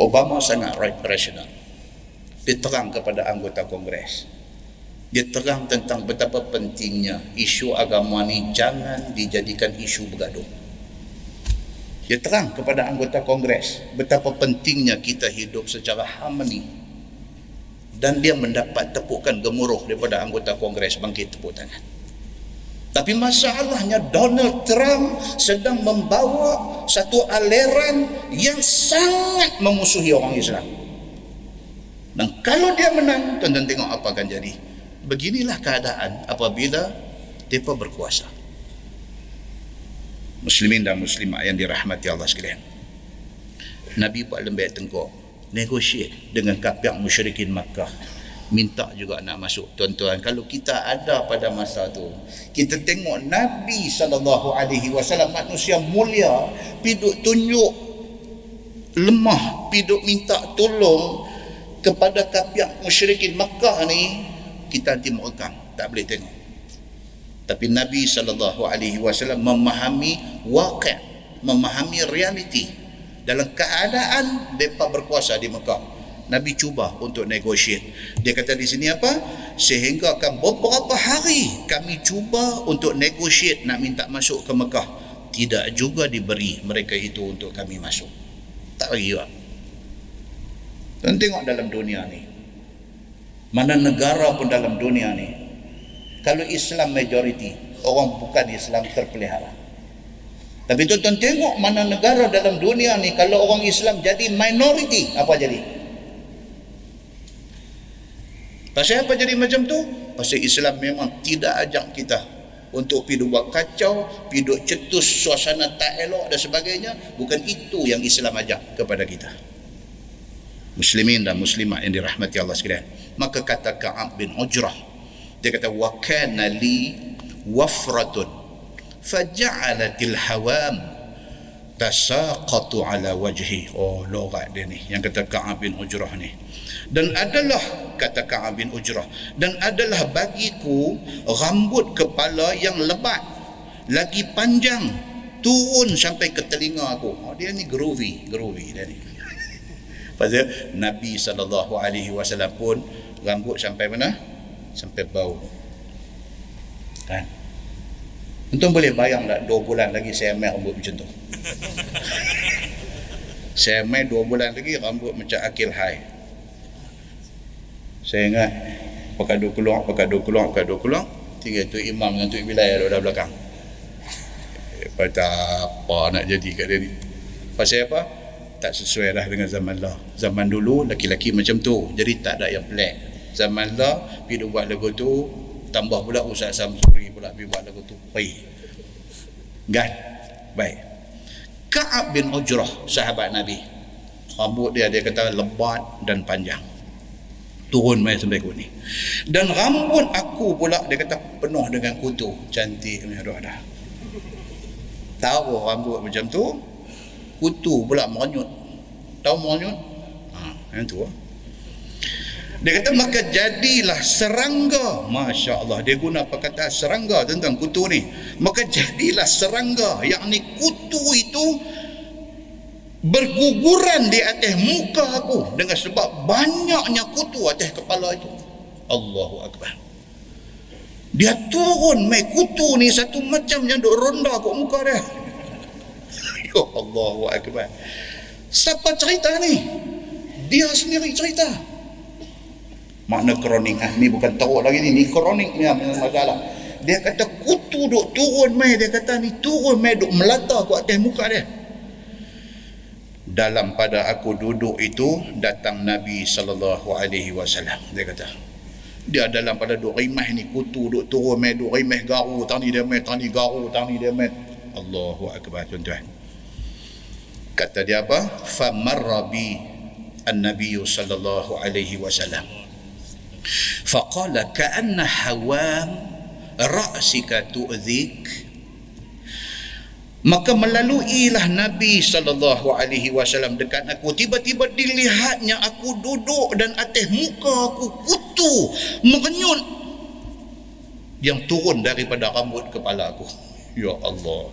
Obama sangat rasional. Dia terang kepada anggota Kongres. Dia terang tentang betapa pentingnya isu agama ni jangan dijadikan isu bergaduh. Dia terang kepada anggota Kongres betapa pentingnya kita hidup secara harmoni dan dia mendapat tepukan gemuruh daripada anggota kongres bangkit tepuk tangan tapi masalahnya Donald Trump sedang membawa satu aliran yang sangat memusuhi orang Islam. Dan kalau dia menang tuan-tuan tengok apa akan jadi. Beginilah keadaan apabila mereka berkuasa. Muslimin dan muslimah yang dirahmati Allah sekalian. Nabi buat lembek tengkuk negotiate dengan kafir musyrikin Makkah minta juga nak masuk. Tuan-tuan kalau kita ada pada masa tu kita tengok Nabi sallallahu alaihi wasallam manusia mulia piduk tunjuk lemah piduk minta tolong kepada kafir musyrikin Makkah ni kita nanti mengekang tak boleh tengok. Tapi Nabi sallallahu alaihi wasallam memahami waqi' memahami realiti dalam keadaan mereka berkuasa di Mekah Nabi cuba untuk negotiate. Dia kata di sini apa? Sehingga akan beberapa hari kami cuba untuk negotiate nak minta masuk ke Mekah. Tidak juga diberi mereka itu untuk kami masuk. Tak bagi juga. Dan tengok dalam dunia ni. Mana negara pun dalam dunia ni kalau Islam majority orang bukan Islam terpelihara. Tapi tuan-tuan tengok mana negara dalam dunia ni kalau orang Islam jadi minority, apa jadi? Pasal apa jadi macam tu? Pasal Islam memang tidak ajak kita untuk pergi buat kacau, pergi cetus suasana tak elok dan sebagainya. Bukan itu yang Islam ajak kepada kita. Muslimin dan muslimat yang dirahmati Allah sekalian. Maka kata Ka'ab bin Ujrah. Dia kata, Wa kana li wafratun faja'alatil hawam tasaqatu ala wajhi. Oh, lorat dia ni. Yang kata Ka'ab bin Ujrah ni dan adalah kata Ka'ab bin Ujrah dan adalah bagiku rambut kepala yang lebat lagi panjang turun sampai ke telinga aku. Oh, dia ni groovy groovy dia ni. Pasal Nabi SAW pun rambut sampai mana? Sampai bau. Kan? Tuan boleh bayang tak dua bulan lagi saya ambil rambut macam tu. saya ambil dua bulan lagi rambut macam akil hai. Saya ingat pakai dua keluar, pakai dua keluar, dua keluar. Tiga tu imam dengan tu wilayah ada belakang. Tak apa nak jadi kat dia ni. Pasal apa? Tak sesuai dah dengan zaman lah. Zaman dulu laki-laki macam tu. Jadi tak ada yang pelik. Zaman lah, pergi buat lagu tu, tambah pula Ustaz Samsuri pula pergi buat lagu tu baik kan baik Ka'ab bin Ujrah sahabat Nabi rambut dia dia kata lebat dan panjang turun mai sampai ke ni dan rambut aku pula dia kata penuh dengan kutu cantik punya doa dah tahu rambut macam tu kutu pula merenyut tahu merenyut ha yang tu dia kata maka jadilah serangga. Masya Allah. Dia guna perkataan serangga tentang kutu ni. Maka jadilah serangga. Yang ni kutu itu berguguran di atas muka aku. Dengan sebab banyaknya kutu atas kepala itu. Allahu Akbar. dia turun mai kutu ni satu macam yang duk ronda kat muka dia. Ya Allah akbar. Siapa cerita ni? Dia sendiri cerita. Makna kronik ah ni bukan tahu lagi ni. Ni kronik ni masalah. Dia kata kutu duk turun mai. Dia kata ni turun mai duk melata kat atas muka dia dalam pada aku duduk itu datang Nabi sallallahu alaihi wasallam. Dia kata dia dalam pada duk rimah ni kutu duk turun mai duk rimah garu tani dia mai tani garu tani dia mai Allahu akbar tuan-tuan. Kata dia apa? Famarra bi an-nabiy sallallahu alaihi wasallam. Faqala ka'anna hawam ra'sika tu'dhik maka melaluilah Nabi sallallahu alaihi wasallam dekat aku. Tiba-tiba dilihatnya aku duduk dan atas muka aku kutu mengenyut yang turun daripada rambut kepala aku. Ya Allah.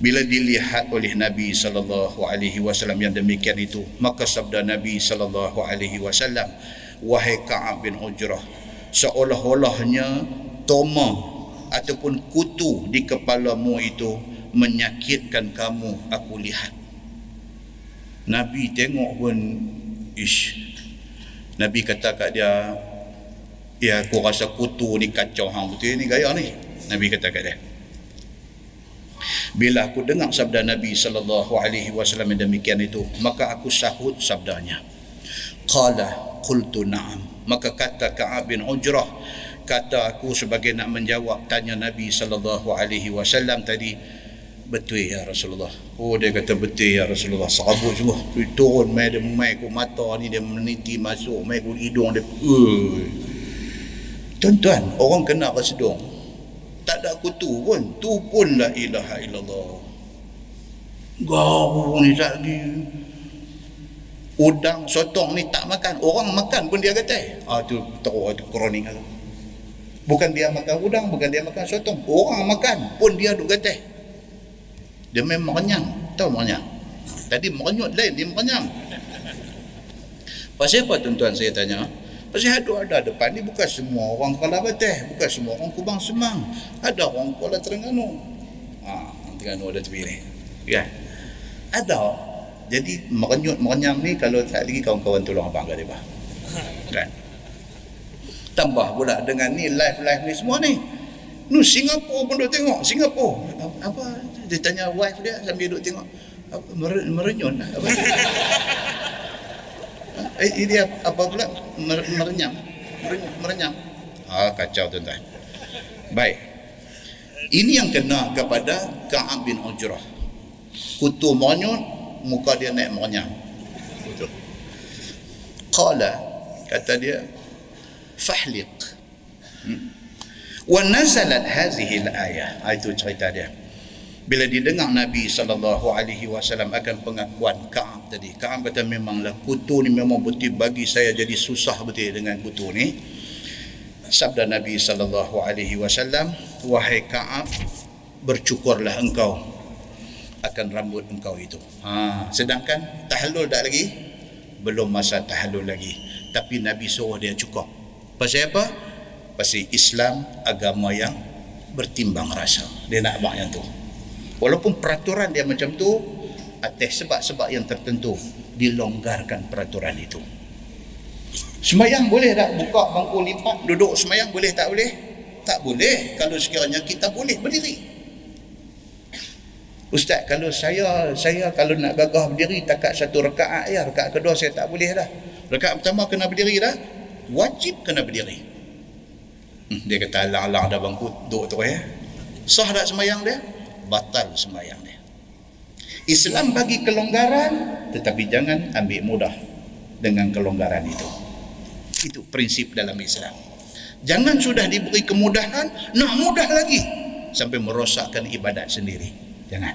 Bila dilihat oleh Nabi sallallahu alaihi wasallam yang demikian itu maka sabda Nabi sallallahu alaihi wasallam wahai Ka'ab bin Ujrah seolah-olahnya toma ataupun kutu di kepalamu itu menyakitkan kamu aku lihat. Nabi tengok pun ish. Nabi kata kat dia ya aku rasa kutu ni kacau hang betul ni gaya ni? Nabi kata kat dia. Bila aku dengar sabda Nabi sallallahu alaihi wasallam demikian itu maka aku sahut sabdanya. Qala qultu na'am. Maka kata Ka'ab bin Ujrah kata aku sebagai nak menjawab tanya Nabi sallallahu alaihi wasallam tadi betul ya Rasulullah. Oh dia kata betul ya Rasulullah. Sahabat sungguh. Dia turun mai dia mai ku mata ni dia meniti masuk mai ku hidung dia Ui. tuan-tuan orang kena kesedung tak ada kutu pun. Tu pun la ilaha illallah. Garu ni tak lagi. Udang sotong ni tak makan. Orang makan pun dia kata ah tu teruk tu kronik. Bukan dia makan udang bukan dia makan sotong. Orang makan pun dia duk kata dia memang renyang tahu renyang tadi merenyut lain dia merenyang pasal apa tuan-tuan saya tanya? Pasal ada ada depan ni bukan semua orang Kuala Bateh bukan semua orang Kubang Semang. Ada orang Kuala Terengganu. Ha, Terengganu ada tepi ni. Ya. Ada. Jadi merenyut merenyang ni kalau tak lagi kawan-kawan tolong abang kat dia kan? Tambah pula dengan ni live-live ni semua ni Nu Singapura pun duk tengok Singapura apa dia tanya wife dia sambil duduk tengok. Apa merenyun apa? Eh ini apa pula? Merenyam. Merenyam ah kacau tuan-tuan. Baik. Ini yang kena kepada Ka'ab bin Ujrah. Kutu merenyun muka dia naik betul. Qala kata dia fahliq. Hmm. Wa nazalat hadhihi al-ayah ah, itu cerita dia bila didengar Nabi sallallahu alaihi wasallam akan pengakuan Ka'ab tadi. Ka'ab kata memanglah kutu ni memang betul bagi saya jadi susah betul dengan kutu ni. Sabda Nabi sallallahu alaihi wasallam, wahai Ka'ab, bercukurlah engkau akan rambut engkau itu. Ha, sedangkan tahallul tak lagi? Belum masa tahallul lagi. Tapi Nabi suruh dia cukup. Pasal apa? Pasal Islam agama yang bertimbang rasa. Dia nak buat yang tu. Walaupun peraturan dia macam tu atas sebab-sebab yang tertentu dilonggarkan peraturan itu. Semayang boleh tak buka bangku lipat duduk semayang boleh tak boleh? Tak boleh. Kalau sekiranya kita boleh berdiri. Ustaz kalau saya saya kalau nak gagah berdiri takat satu rekaat ya rekaat kedua saya tak boleh dah. Rekaat pertama kena berdiri dah wajib kena berdiri dia kata alang-alang dah bangku duduk tu ya sah tak semayang dia batal sembahyang dia. Islam bagi kelonggaran tetapi jangan ambil mudah dengan kelonggaran itu. Itu prinsip dalam Islam. Jangan sudah diberi kemudahan nak mudah lagi sampai merosakkan ibadat sendiri. Jangan.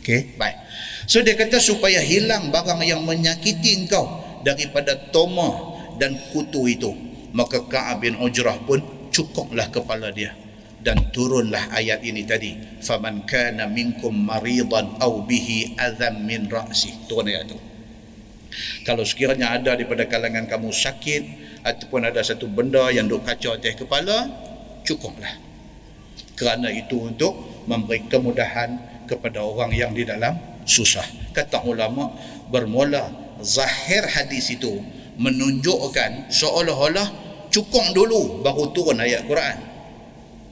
Okey, baik. So dia kata supaya hilang barang yang menyakiti engkau daripada toma dan kutu itu, maka Ka'ab bin Ujrah pun cukuplah kepala dia. Dan turunlah ayat ini tadi. Faman kana minkum maridan aw bihi adzam min ra'si. Turun ayat itu kalau sekiranya ada daripada kalangan kamu sakit ataupun ada satu benda yang duk kacau atas kepala cukuplah. Kerana itu untuk memberi kemudahan kepada orang yang di dalam susah. Kata ulama bermula zahir hadis itu menunjukkan seolah-olah cukup dulu baru turun ayat Quran.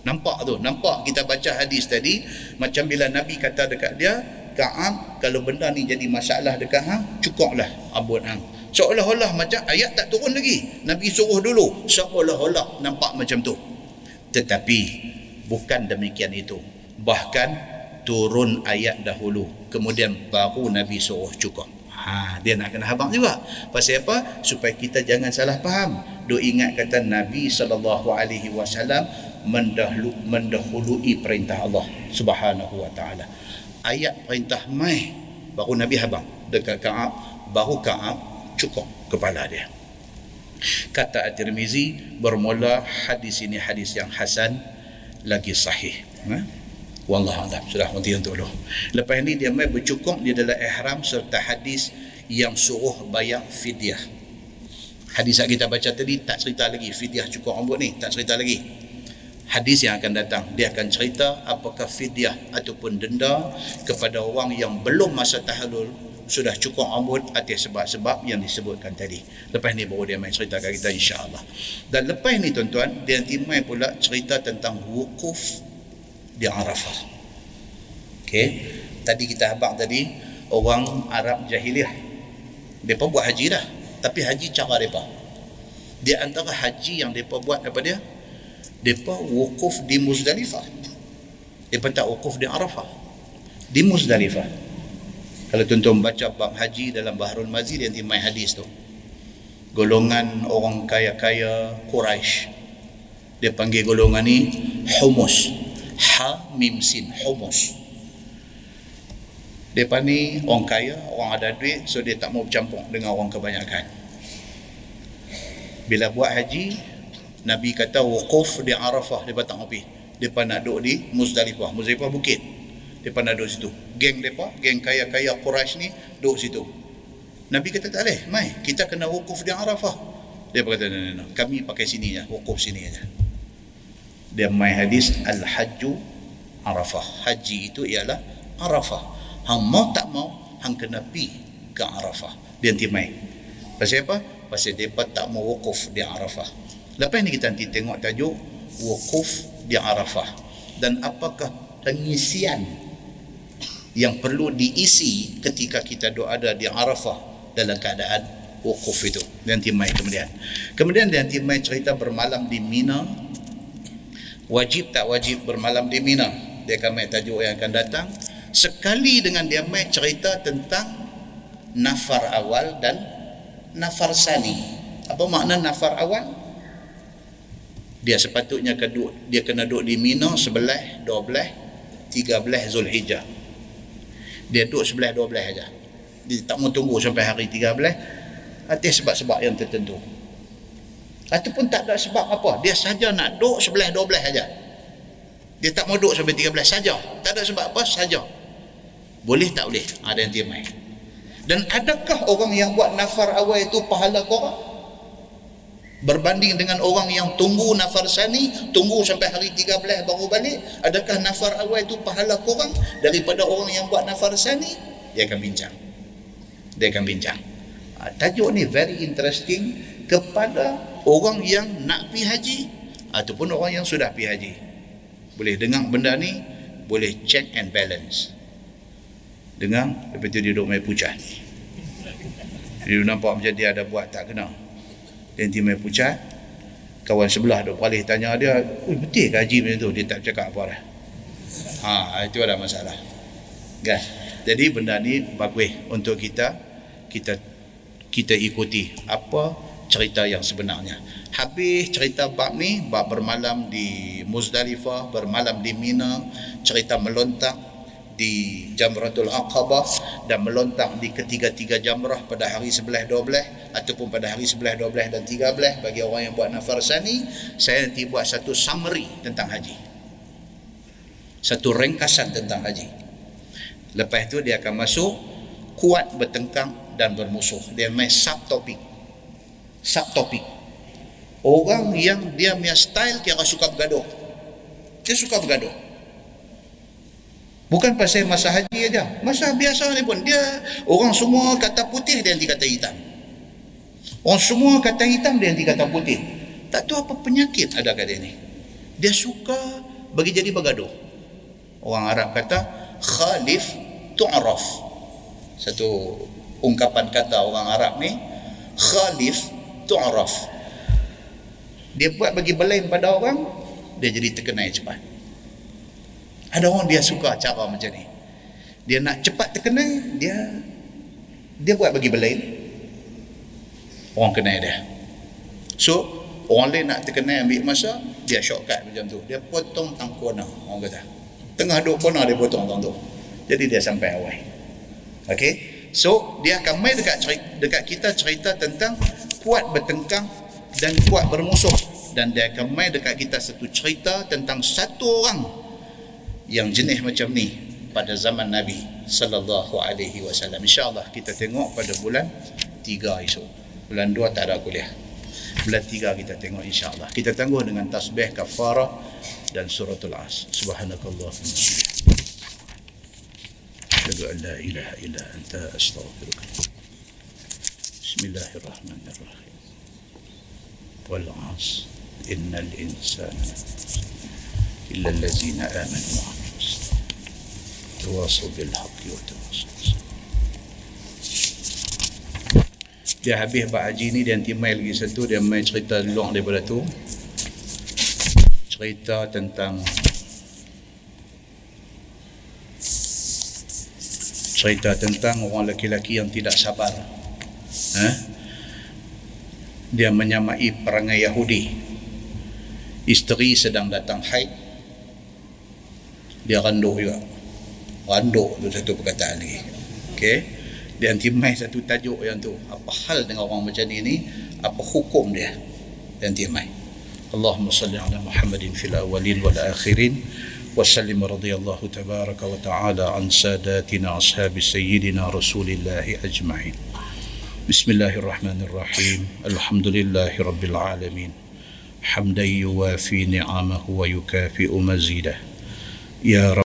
Nampak tu nampak kita baca hadis tadi macam bila Nabi kata dekat dia Ka'ab kalau benda ni jadi masalah dekat hang cukuplah abun hang. Seolah-olah macam ayat tak turun lagi. Nabi suruh dulu seolah-olah nampak macam tu. Tetapi bukan demikian itu. Bahkan turun ayat dahulu kemudian baru Nabi suruh cukup Ha, dia nak kena habang juga. Pasal apa? Supaya kita jangan salah faham. Do ingat kata Nabi sallallahu alaihi wasallam mendahulu mendahului perintah Allah Subhanahu wa taala. Ayat perintah mai baru Nabi habang dekat Ka'ab, baru Ka'ab cukup kepala dia. Kata At-Tirmizi bermula hadis ini hadis yang hasan lagi sahih. Ha? Wallah alam sudah mati untuk dulu. Lepas ini dia mai bercukup dia adalah ihram serta hadis yang suruh bayar fidyah. Hadis yang kita baca tadi tak cerita lagi fidyah cukup rambut ni, tak cerita lagi. Hadis yang akan datang dia akan cerita apakah fidyah ataupun denda kepada orang yang belum masa tahallul sudah cukup rambut atas sebab-sebab yang disebutkan tadi. Lepas ni baru dia main ceritakan kita insya-Allah. Dan lepas ni tuan-tuan dia nanti main pula cerita tentang wukuf di Arafah. Okey. Tadi kita habaq tadi orang Arab jahiliah. Depa buat haji dah, tapi haji cara depa. Di antara haji yang depa buat apa dia? Depa wukuf di Muzdalifah. Depa tak wukuf di Arafah. Di Muzdalifah. Kalau tuan-tuan baca bab haji dalam Bahrul Mazid yang dimai hadis tu. Golongan orang kaya-kaya Quraisy. Dia panggil golongan ni humus ha mim sin humus Depa ni orang kaya, orang ada duit so dia tak mau bercampur dengan orang kebanyakan. Bila buat haji, Nabi kata wukuf di Arafah depa tak mau. Depa nak duduk di Muzdalifah. Muzdalifah bukit. Depa nak duduk situ. Geng depa, geng kaya-kaya Quraisy ni duduk situ. Nabi kata tak boleh, mai kita kena wukuf di Arafah. Dia kata, no, no, no. kami pakai sini ya, wukuf sini aja dia mai hadis al-hajju Arafah. Haji itu ialah Arafah. Hang mau tak mau, hang kena pi ke Arafah. Dia nanti mai. Pasal apa? Pasal dia tak mau wukuf di Arafah. Lepas ni kita nanti tengok tajuk wukuf di Arafah. Dan apakah pengisian yang perlu diisi ketika kita doa ada di Arafah dalam keadaan wukuf itu. Dia nanti mai kemudian. Kemudian dia nanti mai cerita bermalam di Mina wajib tak wajib bermalam di Mina. Dia akan main tajuk yang akan datang. Sekali dengan dia main cerita tentang nafar awal dan nafar sani. Apa makna nafar awal? Dia sepatutnya kedua dia kena duduk di Mina sebelah dua belah tiga belah Zulhijjah. Dia duduk sebelah dua belah aja. Dia tak mau tunggu sampai hari tiga belah atas sebab-sebab yang tertentu ataupun tak ada sebab apa. Dia saja nak duduk sebelah dua belah saja. Dia tak mau duduk sampai tiga belas saja. Tak ada sebab apa saja. Boleh tak boleh? Ada yang dia main dan adakah orang yang buat nafar awal itu pahala korang? Berbanding dengan orang yang tunggu nafar sani tunggu sampai hari tiga belas baru balik adakah nafar awal itu pahala korang? Daripada orang yang buat nafar sani dia akan bincang. Dia akan bincang. Ah, tajuk ni very interesting kepada orang yang nak pi haji ataupun orang yang sudah pi haji. Boleh dengar benda ni boleh check and balance. Dengar lepas tu dia duduk main pucat. Dia nampak macam dia ada buat tak kena. Dia nanti main pucat kawan sebelah duk paling tanya dia betul ke haji macam tu? Dia tak cakap apa dah. Ha, itu ada masalah. Kan? Jadi benda ni bagus untuk kita kita kita ikuti apa cerita yang sebenarnya. Habis cerita bab ni, bab bermalam di Muzdalifah, bermalam di Mina, cerita melontak di Jamratul Aqabah dan melontak di ketiga-tiga jamrah pada hari sebelah dua belah ataupun pada hari sebelah dua belah dan tiga belah bagi orang yang buat nafar sani saya nanti buat satu summary tentang haji. Satu ringkasan tentang haji. Lepas itu dia akan masuk kuat bertengkang dan bermusuh. Dia main subtopik subtopik orang yang dia punya style kira suka bergaduh. Dia suka bergaduh. Bukan pasal masa haji aja. Masa biasa ni pun dia orang semua kata putih dia nanti kata hitam. Orang semua kata hitam dia nanti kata putih. Tak tahu apa penyakit ada kat dia ni. Dia suka bagi jadi bergaduh. Orang Arab kata khalif tu'raf. Satu ungkapan kata orang Arab ni khalif tu'raf dia buat bagi belain pada orang dia jadi terkenal cepat. Ada orang dia suka cara macam ni. Dia nak cepat terkenal dia dia buat bagi belain orang kenal dia. So orang lain nak terkenal ambil masa dia shortcut macam tu. Dia potong tangkona orang kata. Tengah duk kona dia potong tang tu. Jadi dia sampai awal. Okey so dia akan main dekat cerita, dekat kita cerita tentang kuat bertengkang dan kuat bermusuh. Dan dia akan main dekat kita satu cerita tentang satu orang yang jenis macam ni pada zaman Nabi sallallahu alaihi wasallam. Insyaallah kita tengok pada bulan 3 esok. Bulan 2 tak ada kuliah. Bulan 3 kita tengok insyaallah. Kita tangguh dengan tasbih kafarah dan suratul as. Subhanakallah أشهد أن لا إله إلا أنت أستغفرك. بسم الله الرحمن الرحيم. والعصر. إن الإنسان إلا الذين آمنوا وعملوا الصالحات. تواصوا بالحق وتواصوا dia habis Pak Haji ni dia nanti main lagi satu. Dia main cerita luang daripada tu. Cerita tentang cerita tentang orang lelaki-lelaki yang tidak sabar. Eh? dia menyamai perangai Yahudi. Isteri sedang datang haid. Dia randuk juga. Randuk tu satu perkataan lagi. Okay? dia nanti main satu tajuk yang tu. Apa hal dengan orang macam ni ni? Apa hukum dia? Dia nanti main Allahumma salli ala Muhammadin fil awalin wal akhirin وسلم رضي الله تبارك وتعالى عن ساداتنا أصحاب سيدنا رسول الله أجمعين. بسم الله الرحمن الرحيم. الحمد لله رب العالمين. حمدا يوافي نعمه ويكافئ مزيده. يا رب